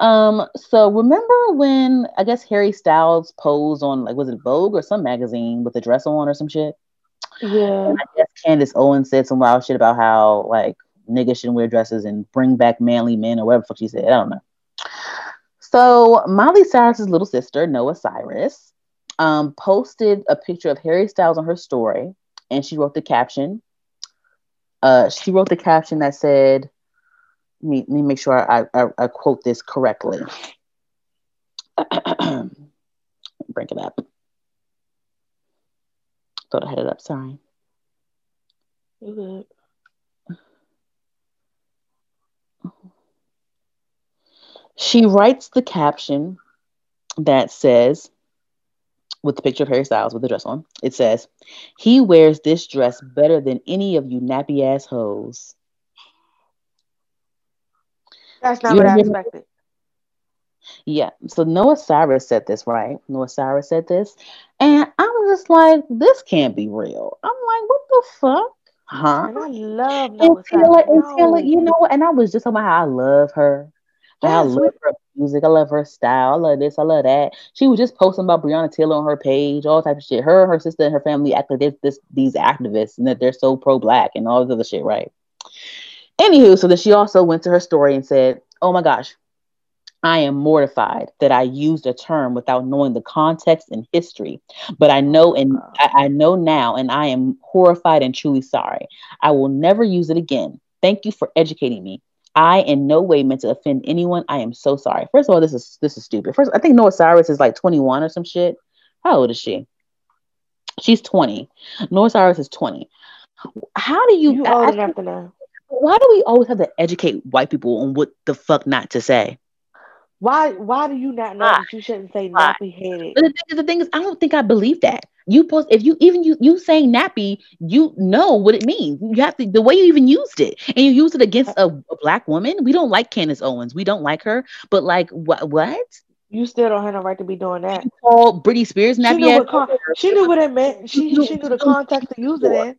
Um, so remember when I guess Harry Styles posed on like, was it Vogue or some magazine with a dress on or some shit? Yeah. And I guess Candace Owens said some wild shit about how like niggas shouldn't wear dresses and bring back manly men or whatever fuck she said. I don't know. So Miley Cyrus's little sister, Noah Cyrus, um, posted a picture of Harry Styles on her story, and she wrote the caption. Uh, she wrote the caption that said, let me, let me make sure I, I, I quote this correctly. Bring it up. Thought I had it up. Sorry. You good. She writes the caption that says, with the picture of Harry Styles with the dress on, it says, He wears this dress better than any of you nappy ass hoes. That's not You what I expected. Yeah. So Noah Cyrus said this, right? Noah Cyrus said this. And I'm just like, this can't be real. I'm like, what the fuck? Huh? And I love And Taylor, Cyrus. and Taylor, you know what? And I was just talking about how I love her. How I love her music. I love her style. I love this. I love that. She was just posting about Breonna Taylor on her page, all type of shit. Her, her sister, and her family act like they're this, these activists and that they're so pro black and all this other shit, right? Anywho, so then she also went to her story and said, "Oh my gosh, I am mortified that I used a term without knowing the context and history. But I know and I, I, know now, and I am horrified and truly sorry. I will never use it again. Thank you for educating me. I in no way meant to offend anyone. I am so sorry. First of all, this is this is stupid. First, I think Noah Cyrus is like 21 or some shit. How old is she? She's 20. Noah Cyrus is 20. How do you, you old enough to know? Why do we always have to educate white people on what the fuck not to say? Why why do you not know why? that you shouldn't say nappy headed? The thing, is, the thing is, I don't think I believe that. You post if you even you you saying nappy, you know what it means. You have to the way you even used it, and you used it against a, a black woman. We don't like Candace Owens. We don't like her. But like what what? You still don't have no right to be doing that. You call Britney Spears nappy. She knew, what con- she knew what it meant. She she knew the context to use it in.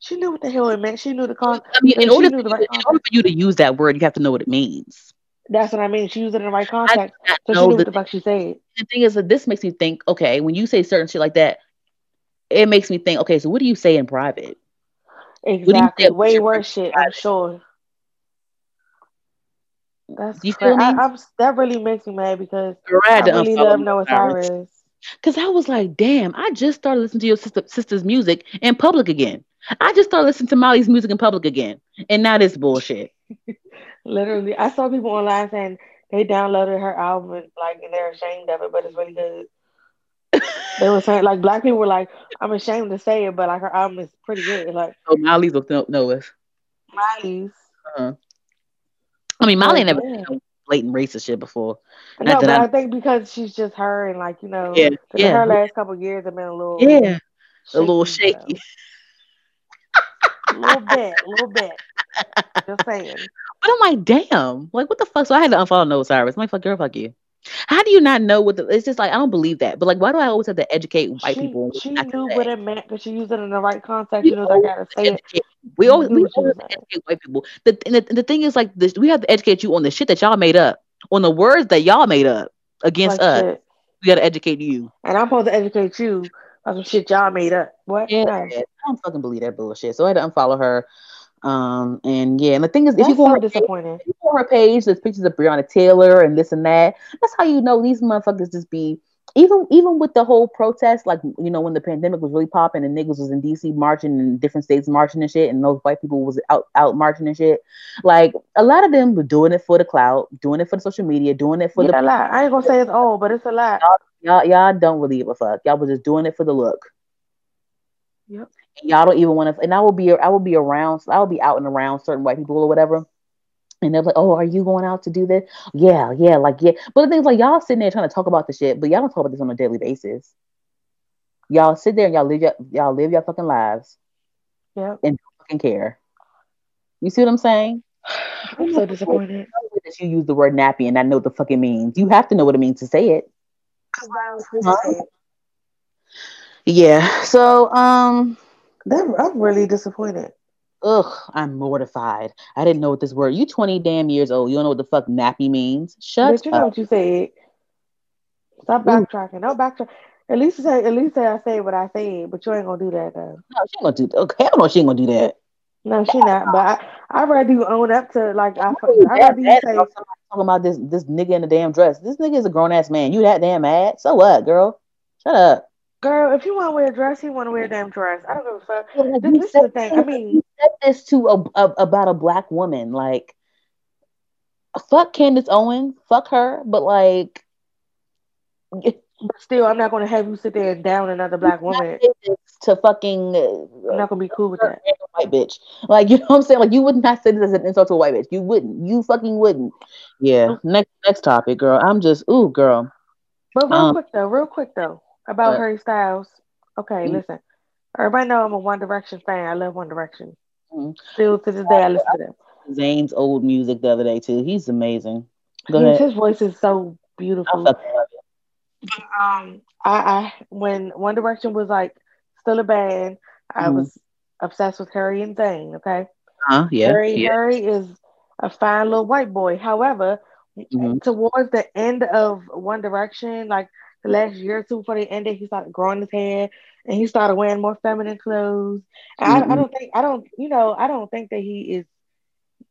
She knew what the hell it meant. She knew the context. I mean, in order, for, right in order for you to use that word, you have to know what it means. That's what I mean. She used it in the right context. So she knew the, what the fuck she said. The thing is that this makes me think, okay, when you say certain shit like that, it makes me think, okay, so what do you say in private? Exactly. Way worse shit, I'm sure. That's you feel me? I, that really makes me mad because I, I really love Noah Cyrus. Cause I was like, damn, I just started listening to your sister, sister's music in public again. I just started listening to Miley's music in public again, and now this bullshit. Literally, I saw people online saying they downloaded her album and like and they're ashamed of it, but it's really good. they were saying like black people were like, I'm ashamed to say it, but like her album is pretty good. Like oh, Miley's looked know, know us. Miley's. Uh-huh. I mean, Molly oh, never yeah. blatant racist shit before. No, but I, I, think because she's just her and like you know, yeah, yeah. her last couple years have been a little, yeah, shaky, a little shaky. A little bit, a little bit. Just saying. But I'm like, damn, like what the fuck? So I had to unfollow Noah Cyrus. I'm like, fuck girl, fuck you. How do you not know what the? It's just like I don't believe that. But like, why do I always have to educate white she, people? She knew what it meant because she used it in the right context. You know, I gotta say it. We always we always educate white people. The, the the thing is like this: we have to educate you on the shit that y'all made up, on the words that y'all made up against like us. Shit. We gotta educate you. And I'm supposed to educate you on some shit y'all made up. What? Yeah, I don't fucking believe that bullshit. So I had to unfollow her. Um, and yeah, and the thing is, if you go, so on her page, if you go on her page, there's pictures of Breonna Taylor and this and that. That's how you know these motherfuckers just be even even with the whole protest, like you know, when the pandemic was really popping and niggas was in DC marching and different states marching and shit, and those white people was out out marching and shit. Like a lot of them were doing it for the clout, doing it for the social media, doing it for yeah, the. A lot. I ain't gonna say it's all, but it's a lot. Y'all, y'all, don't really give a fuck. Y'all was just doing it for the look. Yep y'all don't even want to. And I will be, I will be around. I will be out and around certain white people or whatever. And they're like, "Oh, are you going out to do this?" Yeah, yeah, like yeah. But the thing's like, y'all sitting there trying to talk about the shit, but y'all don't talk about this on a daily basis. Y'all sit there and y'all live your, y'all live your fucking lives. Yeah. And fucking care. You see what I'm saying? I'm so disappointed that you use the word nappy and I know what the fuck it means. You have to know what it means to say it. Yeah. So um that, I'm really disappointed. Ugh, I'm mortified. I didn't know what this word. You 20 damn years old. You don't know what the fuck nappy means. Shut but you up. know what you said. Stop backtracking. No backtrack. At least say, at least say I say what I said, but you ain't gonna do that though. No, she ain't gonna do. That. Okay, I know she ain't gonna do that. No, she not. But I, I rather you own up to like I. I rather you say talking about this this nigga in the damn dress. This nigga is a grown ass man. You that damn mad? So what, girl? Shut up. Girl, if you want to wear a dress, you want to wear a damn dress. I don't give a fuck. Yeah, this, this is the thing. I mean, said this to a, a, about a black woman. Like, fuck Candace Owens, fuck her. But like, but still, I'm not going to have you sit there and down another black woman to fucking. Uh, I'm not going to be cool with that. White bitch, like you know what I'm saying. Like you would not say this as an insult to a white bitch. You wouldn't. You fucking wouldn't. Yeah. Next next topic, girl. I'm just ooh, girl. But real um, quick though, real quick though about Harry Styles. Okay, mm-hmm. listen. Everybody know I'm a One Direction fan. I love One Direction. Mm-hmm. Still to this day, I listen to them. Zayn's old music the other day too. He's amazing. Go his, ahead. his voice is so beautiful. Um, I, I when One Direction was like still a band, I mm-hmm. was obsessed with Harry and Zayn. Okay. Uh, yeah. Harry, yeah. Harry is a fine little white boy. However, Mhm. towards the end of One Direction, like the last year or two before they ended, he started growing his hair and he started wearing more feminine clothes. And I, I Mhm. don't think I don't you know I don't think that he is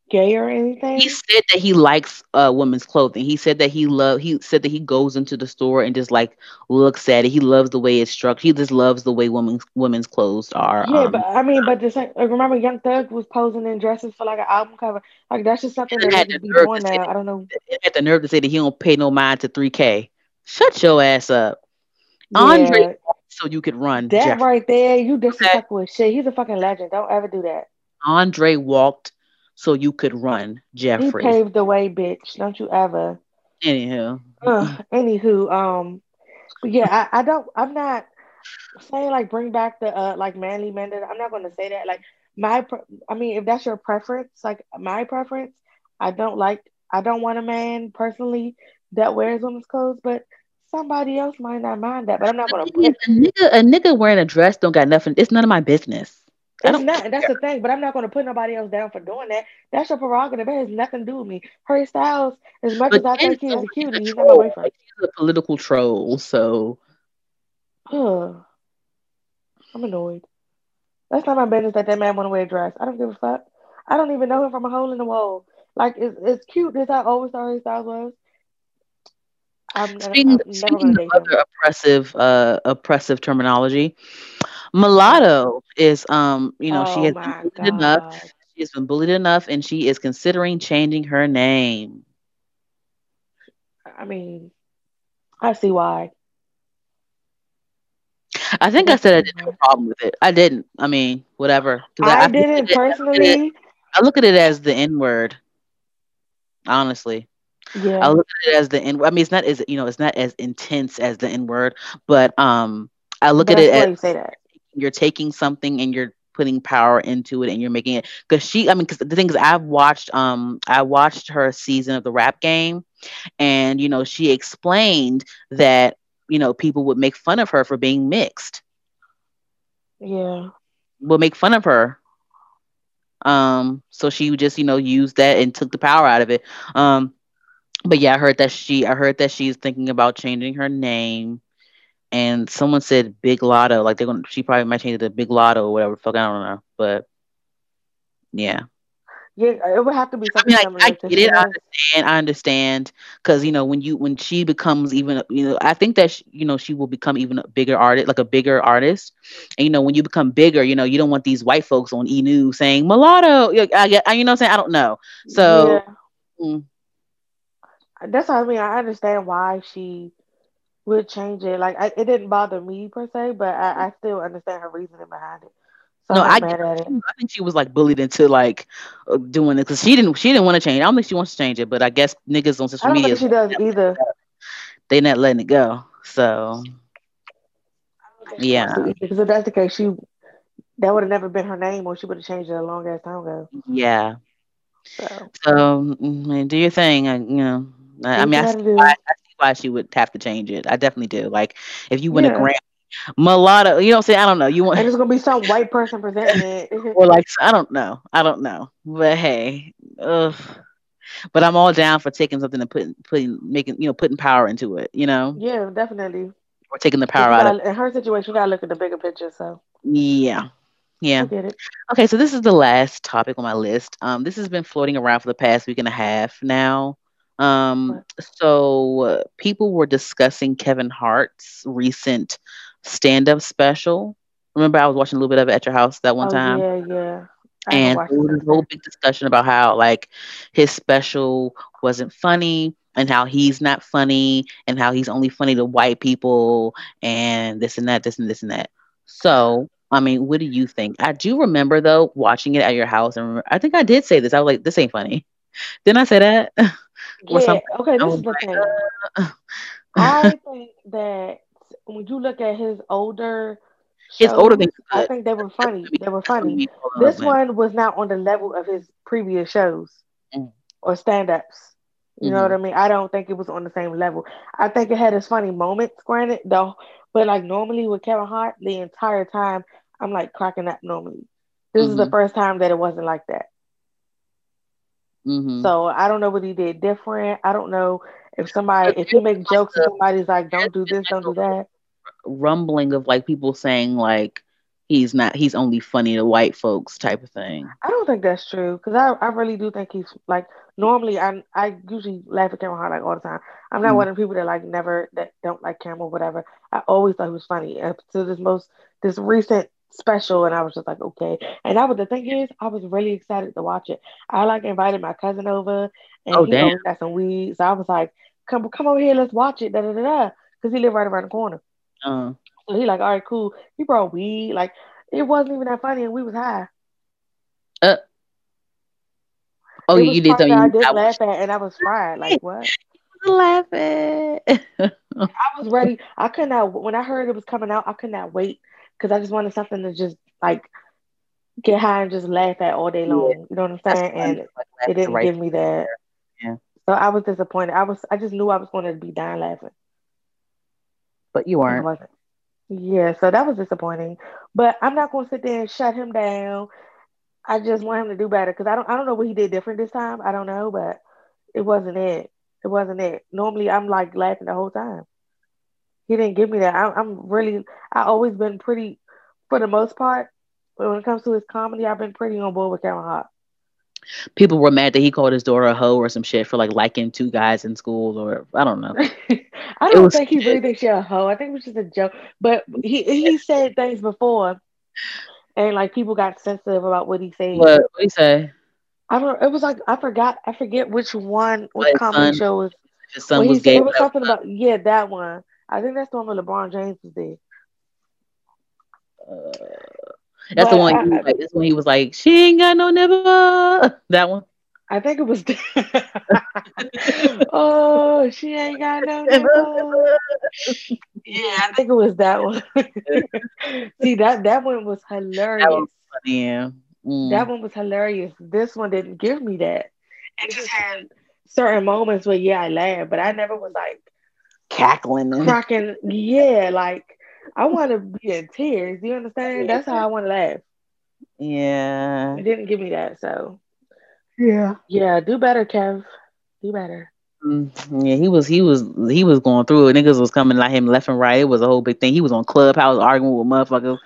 gay or anything. He said that he likes uh women's clothing. He said that he love he said that he goes into the store and just like looks at it. He loves the way it's structured. He just loves the way women's women's clothes are. Yeah, um, but I mean, but the same, like, remember Young Thug was posing in dresses for like an album cover. Like that's just something that the be doing now. I don't know. he had the nerve to say that he don't pay no mind to 3K. Shut your ass up. Andre Yeah, so you could run. that Jeff. right there, you disrespectful as shit. He's a fucking legend. Don't ever do that. Andre walked so you could run, He Jeffrey. paved the way, bitch. Don't you ever. Anywho. Ugh, anywho, um, yeah, I, I don't. I'm not saying like bring back the uh like manly men. that- I'm not going to say that. Like my, pre- I mean, if that's your preference, like my preference, I don't like. I don't want a man personally that wears women's clothes, but somebody else might not mind that. But I'm not going to a nigga, a nigga wearing a dress don't got nothing. It's none of my business. It's not. That's the thing. But I'm not going to put nobody else down for doing that. That's your prerogative. It has nothing to do with me. Harry Styles, as much as I think he is so a cutie, he's he's not my boyfriend. He's a political troll. So. I'm annoyed. That's not my business that that man want to wear a dress. I don't give a fuck. I don't even know him from a hole in the wall. Like, it's, it's cute as I always thought Harry Styles was. I'm, speaking, I'm speaking of to date him. other oppressive, uh, oppressive terminology, mulatto is um, you know, she Oh has been bullied enough. She has been bullied enough, and she is considering changing her name. I mean, I see why. I think I said I didn't have a problem with it. I didn't. I mean, whatever. I I, didn't I look it- personally. I look at it as the N word. Honestly, Yeah. I look at it as the N. I mean, it's not as you know, it's not as intense as the N word, but um, I look But at it as say that. You're taking something and you're putting power into it and you're making it because she i mean because the thing is i've watched um i watched her season of the rap game and you know she explained that you know people would make fun of her for being mixed. Yeah. would make fun of her. Um so she just you know used that and took the power out of it. Um but yeah i heard that she i heard that she's thinking about changing her name and someone said Big Latto like they're gonna she probably might change it to Big Latto or whatever fuck i don't know but yeah Yeah. It would have to be I something mean, similar I, I get it. I understand. I understand because you know when you when she becomes even you know I think that sh you know she will become even a bigger artist, like a bigger artist. And you know when you become bigger, you know you don't want these white folks on E News saying mulatto. You know, I get. You know what I'm saying. I don't know. So Yeah. mm, That's what I mean. I understand why she would change it. Like I, it didn't bother me per se, but I, I still understand her reasoning behind it. So no, I. I think she was like bullied into like uh, doing it because she didn't she didn't want to change. I don't think she wants to change it, but I guess niggas on I social don't media think she does either. they not letting it go. So yeah, Because if that's the case, she that would have never been her name, or she would have changed it a long ass time ago. yeah. So So mm, do your thing. I, you know, I, I mean, I you see gotta why, do. I why she would have to change it. I definitely do. Like, if you win a Yeah. Grammy, mulatto, you know, I'm I don't know. You want And it's gonna be some white person presenting it. or like I don't know. I don't know. But hey, ugh. But I'm all down for taking something and putting putting making you know putting power into it. You know, yeah, definitely. or taking the power you out of gotta, in her situation, you gotta look at the bigger picture. So yeah. Yeah. get it. Okay, so this is the last topic on my list. Um, this has been floating around for the past week and a half now. Um, so uh, people were discussing Kevin Hart's recent stand-up special. Remember, I was watching a little bit of it at your house that one oh time, yeah, yeah. I and there was this whole big discussion about how like his special wasn't funny and how he's not funny and how he's only funny to white people and this and that, this and this and that. So, I mean, what do you think? I do remember though watching it at your house, and I think I did say this. I was like, "This ain't funny." Didn't I say that? or Yeah. something? Okay. This is the thing. uh, I think that when you look at his older his older than I think they were funny. They were That's what I funny. mean, hold on, This one was not on the level of his previous shows Mm. or stand-ups. You know what. I mean? I don't think it was on the same level. I think it had its funny moments, granted, though. But like normally with Kevin Hart, the entire time I'm like cracking up normally. This is the Mhm. first time that it wasn't like that. Mhm. So I don't know what he did different. I don't know if somebody if he make jokes and somebody's like, "Don't do this, don't do that." rumbling of like people saying like he's not he's only funny to white folks type of thing. I don't think that's true because I, I really do think he's like normally I I usually laugh at Cameron Hart like all the time. I'm not Mm. one of the people that like never that don't like Cameron or whatever. I always thought he was funny up to this most this recent special and I was just like okay. And that was the thing is I was really excited to watch it. I like invited my cousin over and Oh, he damn. got some weed, so I was like come come over here let's watch it da da da da because he lived right around the corner. Uh, So he like all right cool. He brought weed like it wasn't even that funny and we was high. oh, you did tell I did I laugh at, and I was fried. Like what? laughing. I was ready. I could not when I heard it was coming out. I could not wait because I just wanted something to just like get high and just laugh at all day long. You know what I'm saying? And it didn't right give me that. Yeah. So I was disappointed. I was. I just knew I was going to be dying laughing. but you weren't. Yeah. So that was disappointing. But I'm not going to sit there and shut him down. I just want him to do better because I don't. I don't know what he did different this time. I don't know, but it wasn't it. It wasn't it. Normally, I'm like laughing the whole time. He didn't give me that. I, I'm really. I always been pretty, for the most part. But when it comes to his comedy, I've been pretty on board with Kevin Hart. People were mad that he called his daughter a hoe or some shit for like liking two guys in school or I don't know. I don't was think he really thinks you're a hoe. I think it was just a joke. But he he said things before, and like people got sensitive about what he said. What what he say? I don't. It was like I forgot. I forget which one. Which His comedy son show was. His son he was gay. it was something about yeah that one. I think that's the one where LeBron James was there. Uh, that's the one. I- He was like, that's when he was like, "She ain't got no never." That one. I think it was. oh, she ain't got no nipple. Yeah, I think it was that one. See that that one was hilarious. That one Yeah. Mm. That one was hilarious. This one didn't give me that. It just had certain moments where yeah, I laughed, but I never was like cackling. And, cracking. Yeah, like I want to be in tears. Do you understand? That's how I want to laugh. yeah. It didn't give me that, so Yeah. yeah, do better, Kev. Do better. Mm, Yeah, he was he was he was going through it. Niggas was coming at him left and right. It was a whole big thing. He was on Clubhouse arguing with motherfuckers,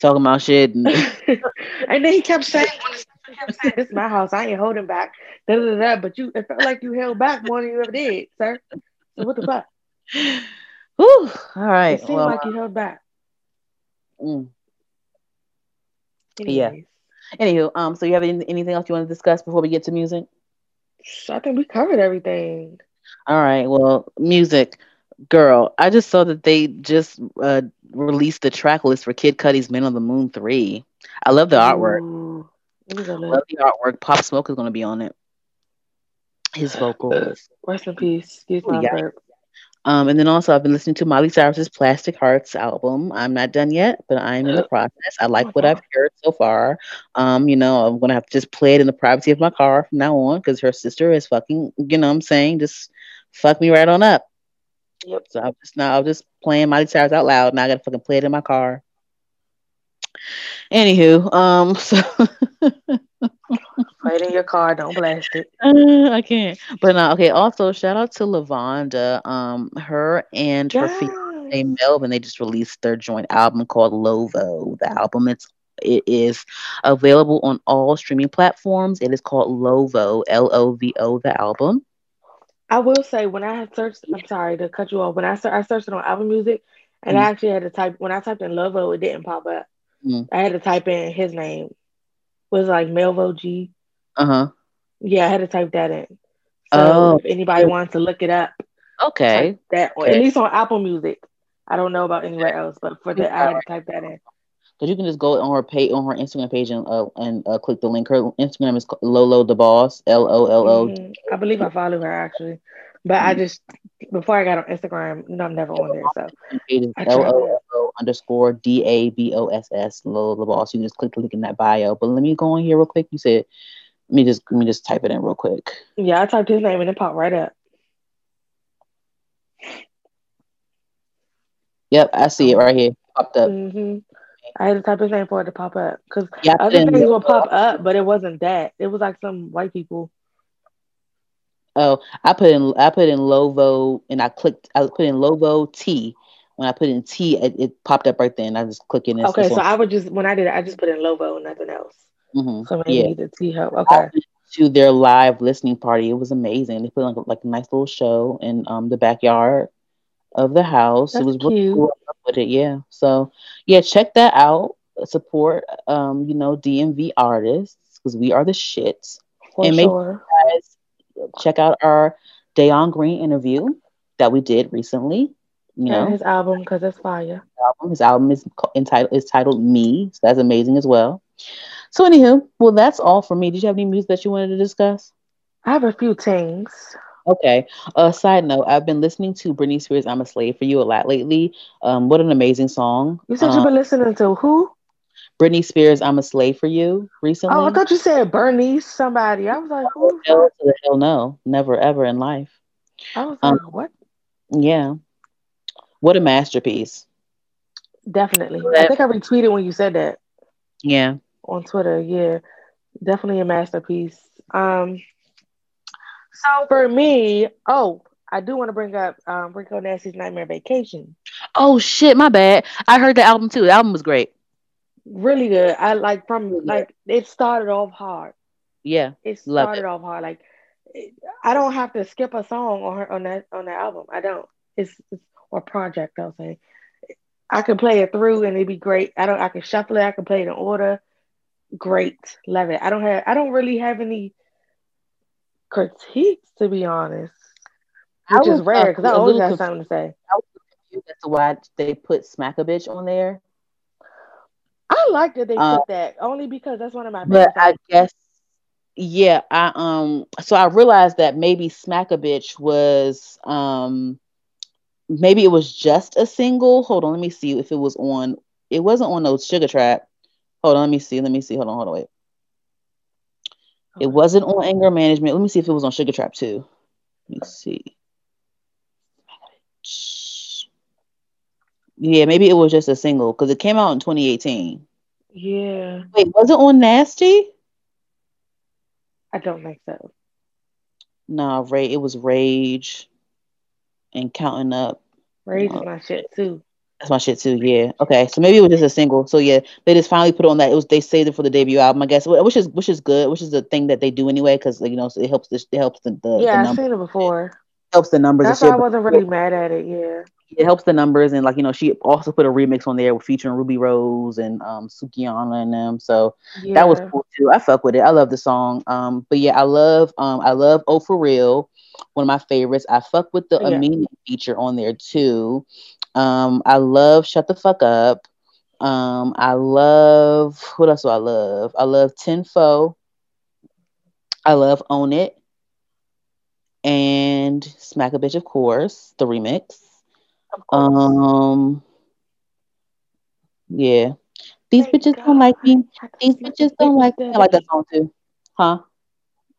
talking about shit. And, and then he kept saying, he kept saying, "This is my house. I ain't holding back." Da, da, da, da. But you, it felt like you held back more than you ever did, sir. So what the fuck? Whew, all right. It seemed Well, like you held back. mm. Yeah. Anywho, um, so you have any, anything else you want to discuss before we get to music? I think we covered everything. All right. Well, music, girl. I just saw that they just uh, released the track list for Kid Cudi's "Man on the Moon 3. I love the artwork. Ooh. Let me go look. Love the artwork. Pop Smoke is going to be on it. His vocals. Rest in peace. Excuse Yeah. Um, and then also I've been listening to Miley Cyrus's Plastic Hearts album. I'm not done yet, but I'm in the process. I like what I've heard so far. Um, you know, I'm gonna have to just play it in the privacy of my car from now on because her sister is fucking, you know what I'm saying, just fuck me right on up. Yep. So I'm just now I'm just playing Miley Cyrus out loud. Now I gotta fucking play it in my car. Anywho, um, so Play it in your car. Don't blast it. Uh, I can't. But no, okay. Also, shout out to Lavonda. Um, her and her fiance Melvin, they just released their joint album called Lovo. The album it's it is available on all streaming platforms. It is called Lovo, L O V O. The album. I will say when I had searched, I'm sorry to cut you off. When I ser- I searched it on Apple Music, and I actually had to type when I typed in Lovo, it didn't pop up. Mm. I had to type in his name. Was like Melvo G? Uh huh. Yeah, I had to type that in. So Oh. if anybody wants to look it up, Okay. that Okay. at least on Apple Music. I don't know about anywhere else, but for the I had to type that in. Because you can just go on her page on her Instagram page and uh, and uh, click the link. Her Instagram is Lolo the Boss. L O L O. Mhm. Believe I follow her actually, but I just before I got on Instagram, know, I'm never on there. So Page is I L O it. L O underscore D A B O S S the Boss. You can just click the link in that bio. But let me go on here real quick. You said let me just let me just type it in real quick. yeah, I typed his name and it popped right up. Yep, I see it right here. Popped up. hmm I had to type his name for it to pop up because Yeah, other things will pop up, but it wasn't that. It was like some white people. Oh, I put in I put in Lovo and I clicked I put in Lovo T. When I put in T, it, it popped up right there, and I just click in. Okay, so I would just when I did it, I just put in Lovo and nothing else. mm-hmm. So maybe yeah. the T help. Okay. to their live listening party. It was amazing. They put on like, a nice little show in um the backyard of the house. That's it was cute. really cool. With it, yeah. So yeah, check that out. Support um, you know, DMV artists because we are the shits. For and sure. guys check out our Dayon Green interview that we did recently. You know, And his album because it's fire. album. His album is entitled is titled Me, so that's amazing as well. So anywho, well that's all for me. Did you have any music that you wanted to discuss? I have a few things. Okay. Uh, side note, I've been listening to Britney Spears' "I'm a Slave for You" a lot lately. Um, what an amazing song! You said Um, you've been listening to who? Britney Spears' "I'm a Slave for You" recently. Oh, I thought you said Bernice somebody. I was like, who? hell, the hell no, never ever in life. I was Um, what? Yeah, what a masterpiece. Definitely. I think I retweeted when you said that Yeah. on Twitter. Yeah, definitely a masterpiece. Um, so for me, oh, I do want to bring up um, Rico Nasty's Nightmare Vacation. Oh shit, my bad. I heard the album too. The album was great. Really good. I like from good. like it started off hard. Yeah. It started off hard. Like I don't have to skip a song on her on that on that album. I don't. It's, it's or project. I'll say. I can play it through and it'd be great. I don't. I can shuffle it. I can play it in order. Great, love it. I don't have. I don't really have any critiques to be honest, I which is was, rare uh, because I always have something to say. That's why they put "Smack a Bitch" on there. I like that they Uh, put that only because that's one of my. But I guess, yeah, I um, so I realized that maybe "Smack a Bitch" was um, maybe it was just a single. Hold on, let me see if it was on. It wasn't on those Sugar Trap. Hold on, let me see. Let me see. Hold on, hold on, wait. It wasn't on Anger Management. Let me see if it was on Sugar Trap too. Let me see. Yeah, maybe it was just a single because it came out in 2018. Yeah, Wait, was it on Nasty? I don't think so. Nah, Ray. It was Rage and Counting Up. Rage is my shit too. That's my shit too. Yeah. Okay. So maybe it was just a single. So yeah, they just finally put on that. It was they saved it for the debut album, I guess, which is which is good, which is the thing that they do anyway, because you know so it helps the it helps the the, Yeah, the I've seen it before. helps the numbers. That's why I wasn't really mad at it. Yeah. It helps the numbers and like you know she also put a remix on there featuring Rubi Rose and um Sukihana and them. So Yeah. that was cool too. I fuck with it. I love the song. Um, but yeah, I love um I love Oh for Real, one of my favorites. I fuck with the Yeah. Amina feature on there too. Um, I love Shut the Fuck Up. Um, I love what else do I love? I love Tenfo. I love Own It. And Smack a Bitch, of course, the remix. Um, yeah. These Thank bitches God. don't like me. These bitches don't like me. I like that song too. Huh?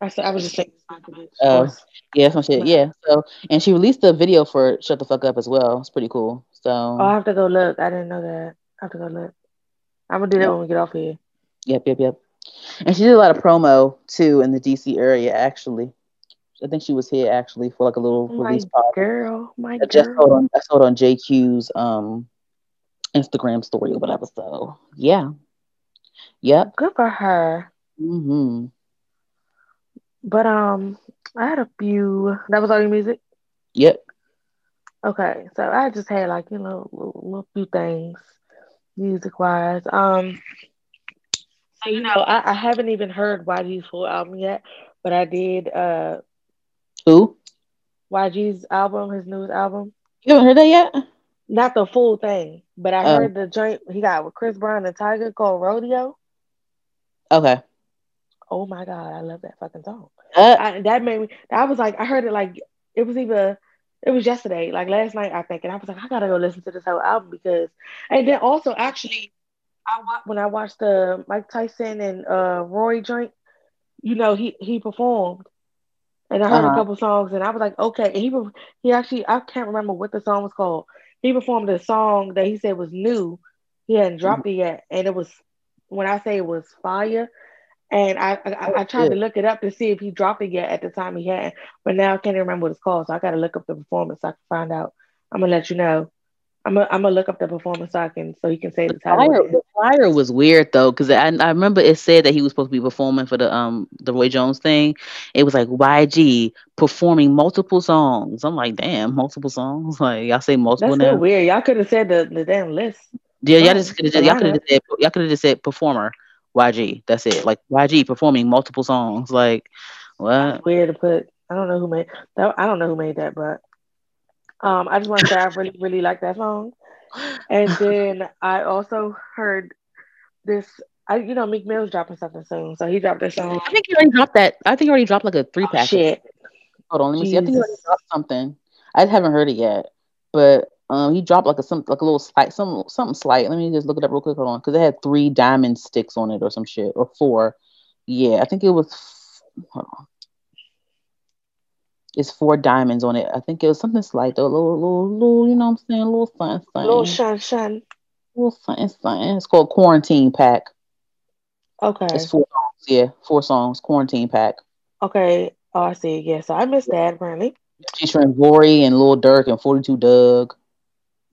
I said I was just saying. smack a bitch, of Oh, course. yeah, some shit. Yeah. So, and she released a video for "Shut the Fuck Up" as well. It's pretty cool. So, Oh, I have to go look. I didn't know that. I have to go look. I'm gonna do that when we get off here. yep, yep, yep. And she did a lot of promo too in the DC area. Actually, I think she was here actually for like a little My release party. girl, my I just saw it on I saw it on JQ's um Instagram story or whatever. So, yeah, yep. Good for her. hmm But um, I had a few. That was all your music. Yep. Okay, so I just had like you know little, little few things music wise. Um, so you know I, I haven't even heard YG's full album yet, but I did uh Who? YG's album, his newest album. You haven't heard that yet? Not the full thing, but I Oh. heard the joint he got with Chris Brown and Tyga called Rodeo. Okay. Oh my god, I love that fucking song. Uh, I, that made me. I was like, I heard it like it was even. it was yesterday, like last night, I think, and I was like, I gotta go listen to this whole album because, and then also actually, I wa- when I watched the Mike Tyson and uh Roy joint, you know, he he performed, and I heard Uh-huh. a couple songs, and I was like, okay, and he he actually I can't remember what the song was called. He performed a song that he said was new, he hadn't dropped it yet, and it was when I say it was fire. And I, I, I tried to look it up to see if he dropped it yet at the time he had, but now I can't remember what it's called. So I got to look up the performance so I can find out. I'm gonna let you know. I'm gonna, I'm gonna look up the performance so I can so he can say the, the title. Flyer, the flyer was weird though because I, I remember it said that he was supposed to be performing for the um the Roy Jones thing. It was like YG performing multiple songs. I'm like, damn, multiple songs. Like y'all say multiple That's now. so weird. Y'all could have said the, the damn list. Yeah, y'all just could have y'all could have just said y'all could have just said performer YG. That's it. Like YG performing multiple songs. Like what? That's weird to put. I don't know who made that. I don't know who made that, but um, I just want to say I really really like that song. And then I also heard this. I you know Meek Mill's dropping something soon, so he dropped this song. I think he already dropped that. I think he already dropped like a three pack. Oh, shit. Hold on, let me Jesus. see. I think he already dropped something. I haven't heard it yet, but um, he dropped like a some like a little slight some something slight. Let me just look it up real quick. Hold on, because it had three diamond sticks on it or some shit or four. Yeah, I think it was. Hold on. It's four diamonds on it. I think it was something slight though, a little, little, little. You know what I'm saying? A little something, something. Little shine, shine. A little something, something. It's called Quarantine Pack. Okay. It's four songs. Yeah, four songs. Quarantine Pack. Okay. Oh, I see. Yeah, so I missed that apparently. Featuring Vory and Lil Durk and 42 Dugg.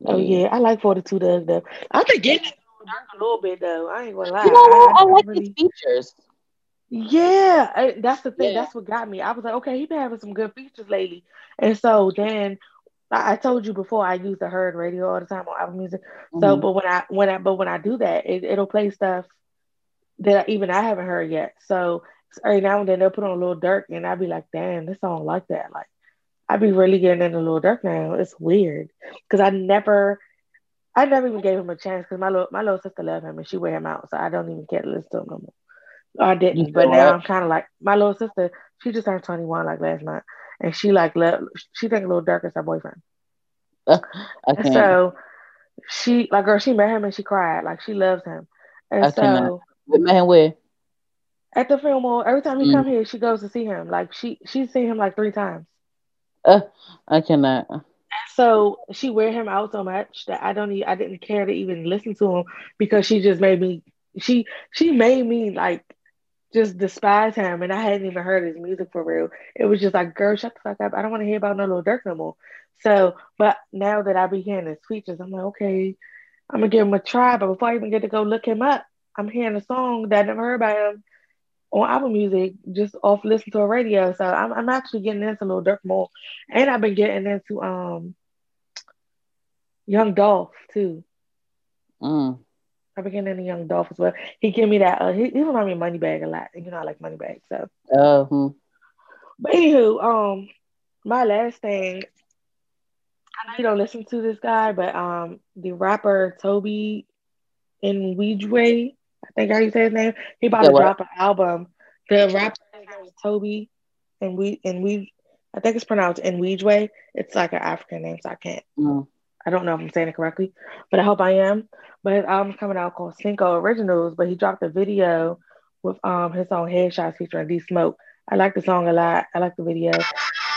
Oh yeah, I like 42 Dugg, though. I've been getting Durk a little bit though. I ain't gonna lie. You know? I, I, I like really... his features. Yeah, I, that's the thing. Yeah. That's what got me. I was like, okay, he been having some good features lately. And so then I, I told you before I use the Heard radio all the time on Apple Music. Mm-hmm. So, but when I when I but when I do that, it, it'll play stuff that I, even I haven't heard yet. So every now and then they'll put on a little Durk, and I'd be like, damn, this song like that. Like I'd be really getting into little Durk now. It's weird because I never, I never even gave him a chance because my little my little sister loved him and she wear him out, so I don't even care to listen to him no more. I didn't, but now I'm kind of like my little sister. She just turned 21 like last month, and she like love. She think Lil Durk is her boyfriend. Uh, so she like girl, she met him and she cried like she loves him, and I so met him where at the Fillmore. Every time he mm. come here, she goes to see him. Like she she's seen him like three times. Uh, I cannot. So she wear him out so much that I don't. even, I didn't care to even listen to him because she just made me. She she made me like just despise him, and I hadn't even heard his music for real. It was just like, girl, shut the fuck up. I don't want to hear about no little Durk no more. So, but now that I be hearing his features, I'm like, okay, I'm gonna give him a try. But before I even get to go look him up, I'm hearing a song that I never heard about him on Apple Music just off listening to a radio. So I'm, I'm actually getting into a Lil Durk more, and I've been getting into um Young Dolph too. Mm. I've been getting into Young Dolph as well. He give me that. Uh, he, he remind me of Moneybagg a lot. You know, I like Moneybagg. So. Uh-huh. But anywho, um, my last thing. I know you don't listen to this guy, but um, the rapper Tobe Nwigwe I think how you say his name. He about yeah, to what? drop an album. The rapper Toby, and we and we, I think it's pronounced in Way. It's like an African name, so I can't. Mm. I don't know if I'm saying it correctly, but I hope I am. But his album's coming out called Cinco Originals. But he dropped a video with um his song Headshots featuring D Smoke. I like the song a lot. I like the video.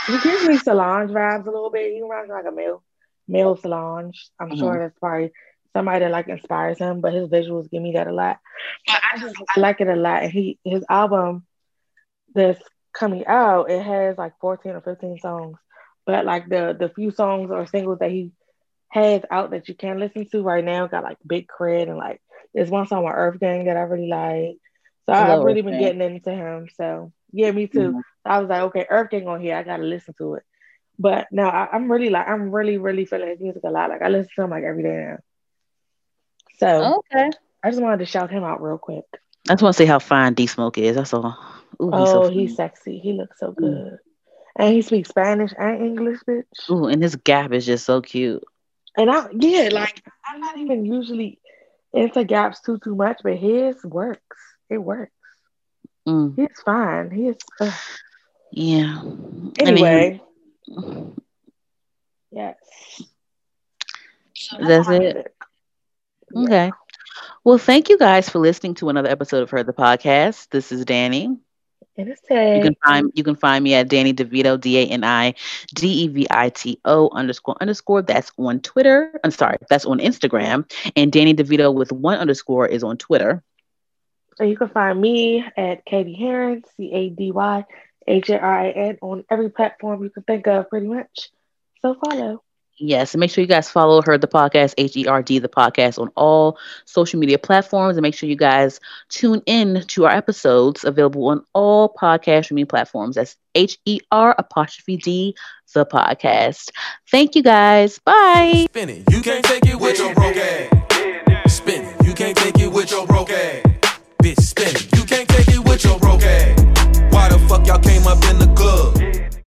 He gives me Solange vibes a little bit. He reminds me like a male male Solange. I'm mm-hmm. sure that's probably somebody that like inspires him, but his visuals give me that a lot. But I just I like it a lot. And he his album that's coming out, it has like 14 or 15 songs. But like the the few songs or singles that he has out that you can listen to right now got like big cred and like there's one song with Earth Gang that I really like. So I have really been Gang. getting into him. So yeah, me too. Mm-hmm. I was like, okay, Earth Gang on here, I gotta listen to it. But now I, am really like I'm really, really feeling his music a lot. Like I listen to him like every day now. So okay, I just wanted to shout him out real quick. I just want to see how fine D Smoke is. That's all. Ooh, he's oh, so he's sexy. He looks so good. Mm. And he speaks Spanish and English, bitch. Ooh, and his gap is just so cute. And I yeah, like I'm not even usually into gaps too too much, but his works. It works. Mm. He's fine. He's uh. yeah. Anyway. I mean, yes. That's it. Okay. Well, thank you guys for listening to another episode of Heard the Podcast. This is Danny. And it's Tay. You can find you can find me at Dani DeVito, D A N I D E V I T O underscore underscore. That's on Twitter. I'm sorry, that's on Instagram. And Dani DeVito with one underscore is on Twitter. And you can find me at Cady Harin, C A D Y H A R I N, on every platform you can think of, pretty much. So follow. Yes, and make sure you guys follow her, the podcast, H E R D, the podcast, on all social media platforms. And make sure you guys tune in to our episodes available on all podcast streaming platforms. That's H E R apostrophe D, the podcast. Thank you guys. Bye. Spin it. You can't take it with your broke ass. Spin it. You can't take it with your broke ass. Bitch, spin it. You can't take it with your broke ass. Why the fuck y'all came up in the club?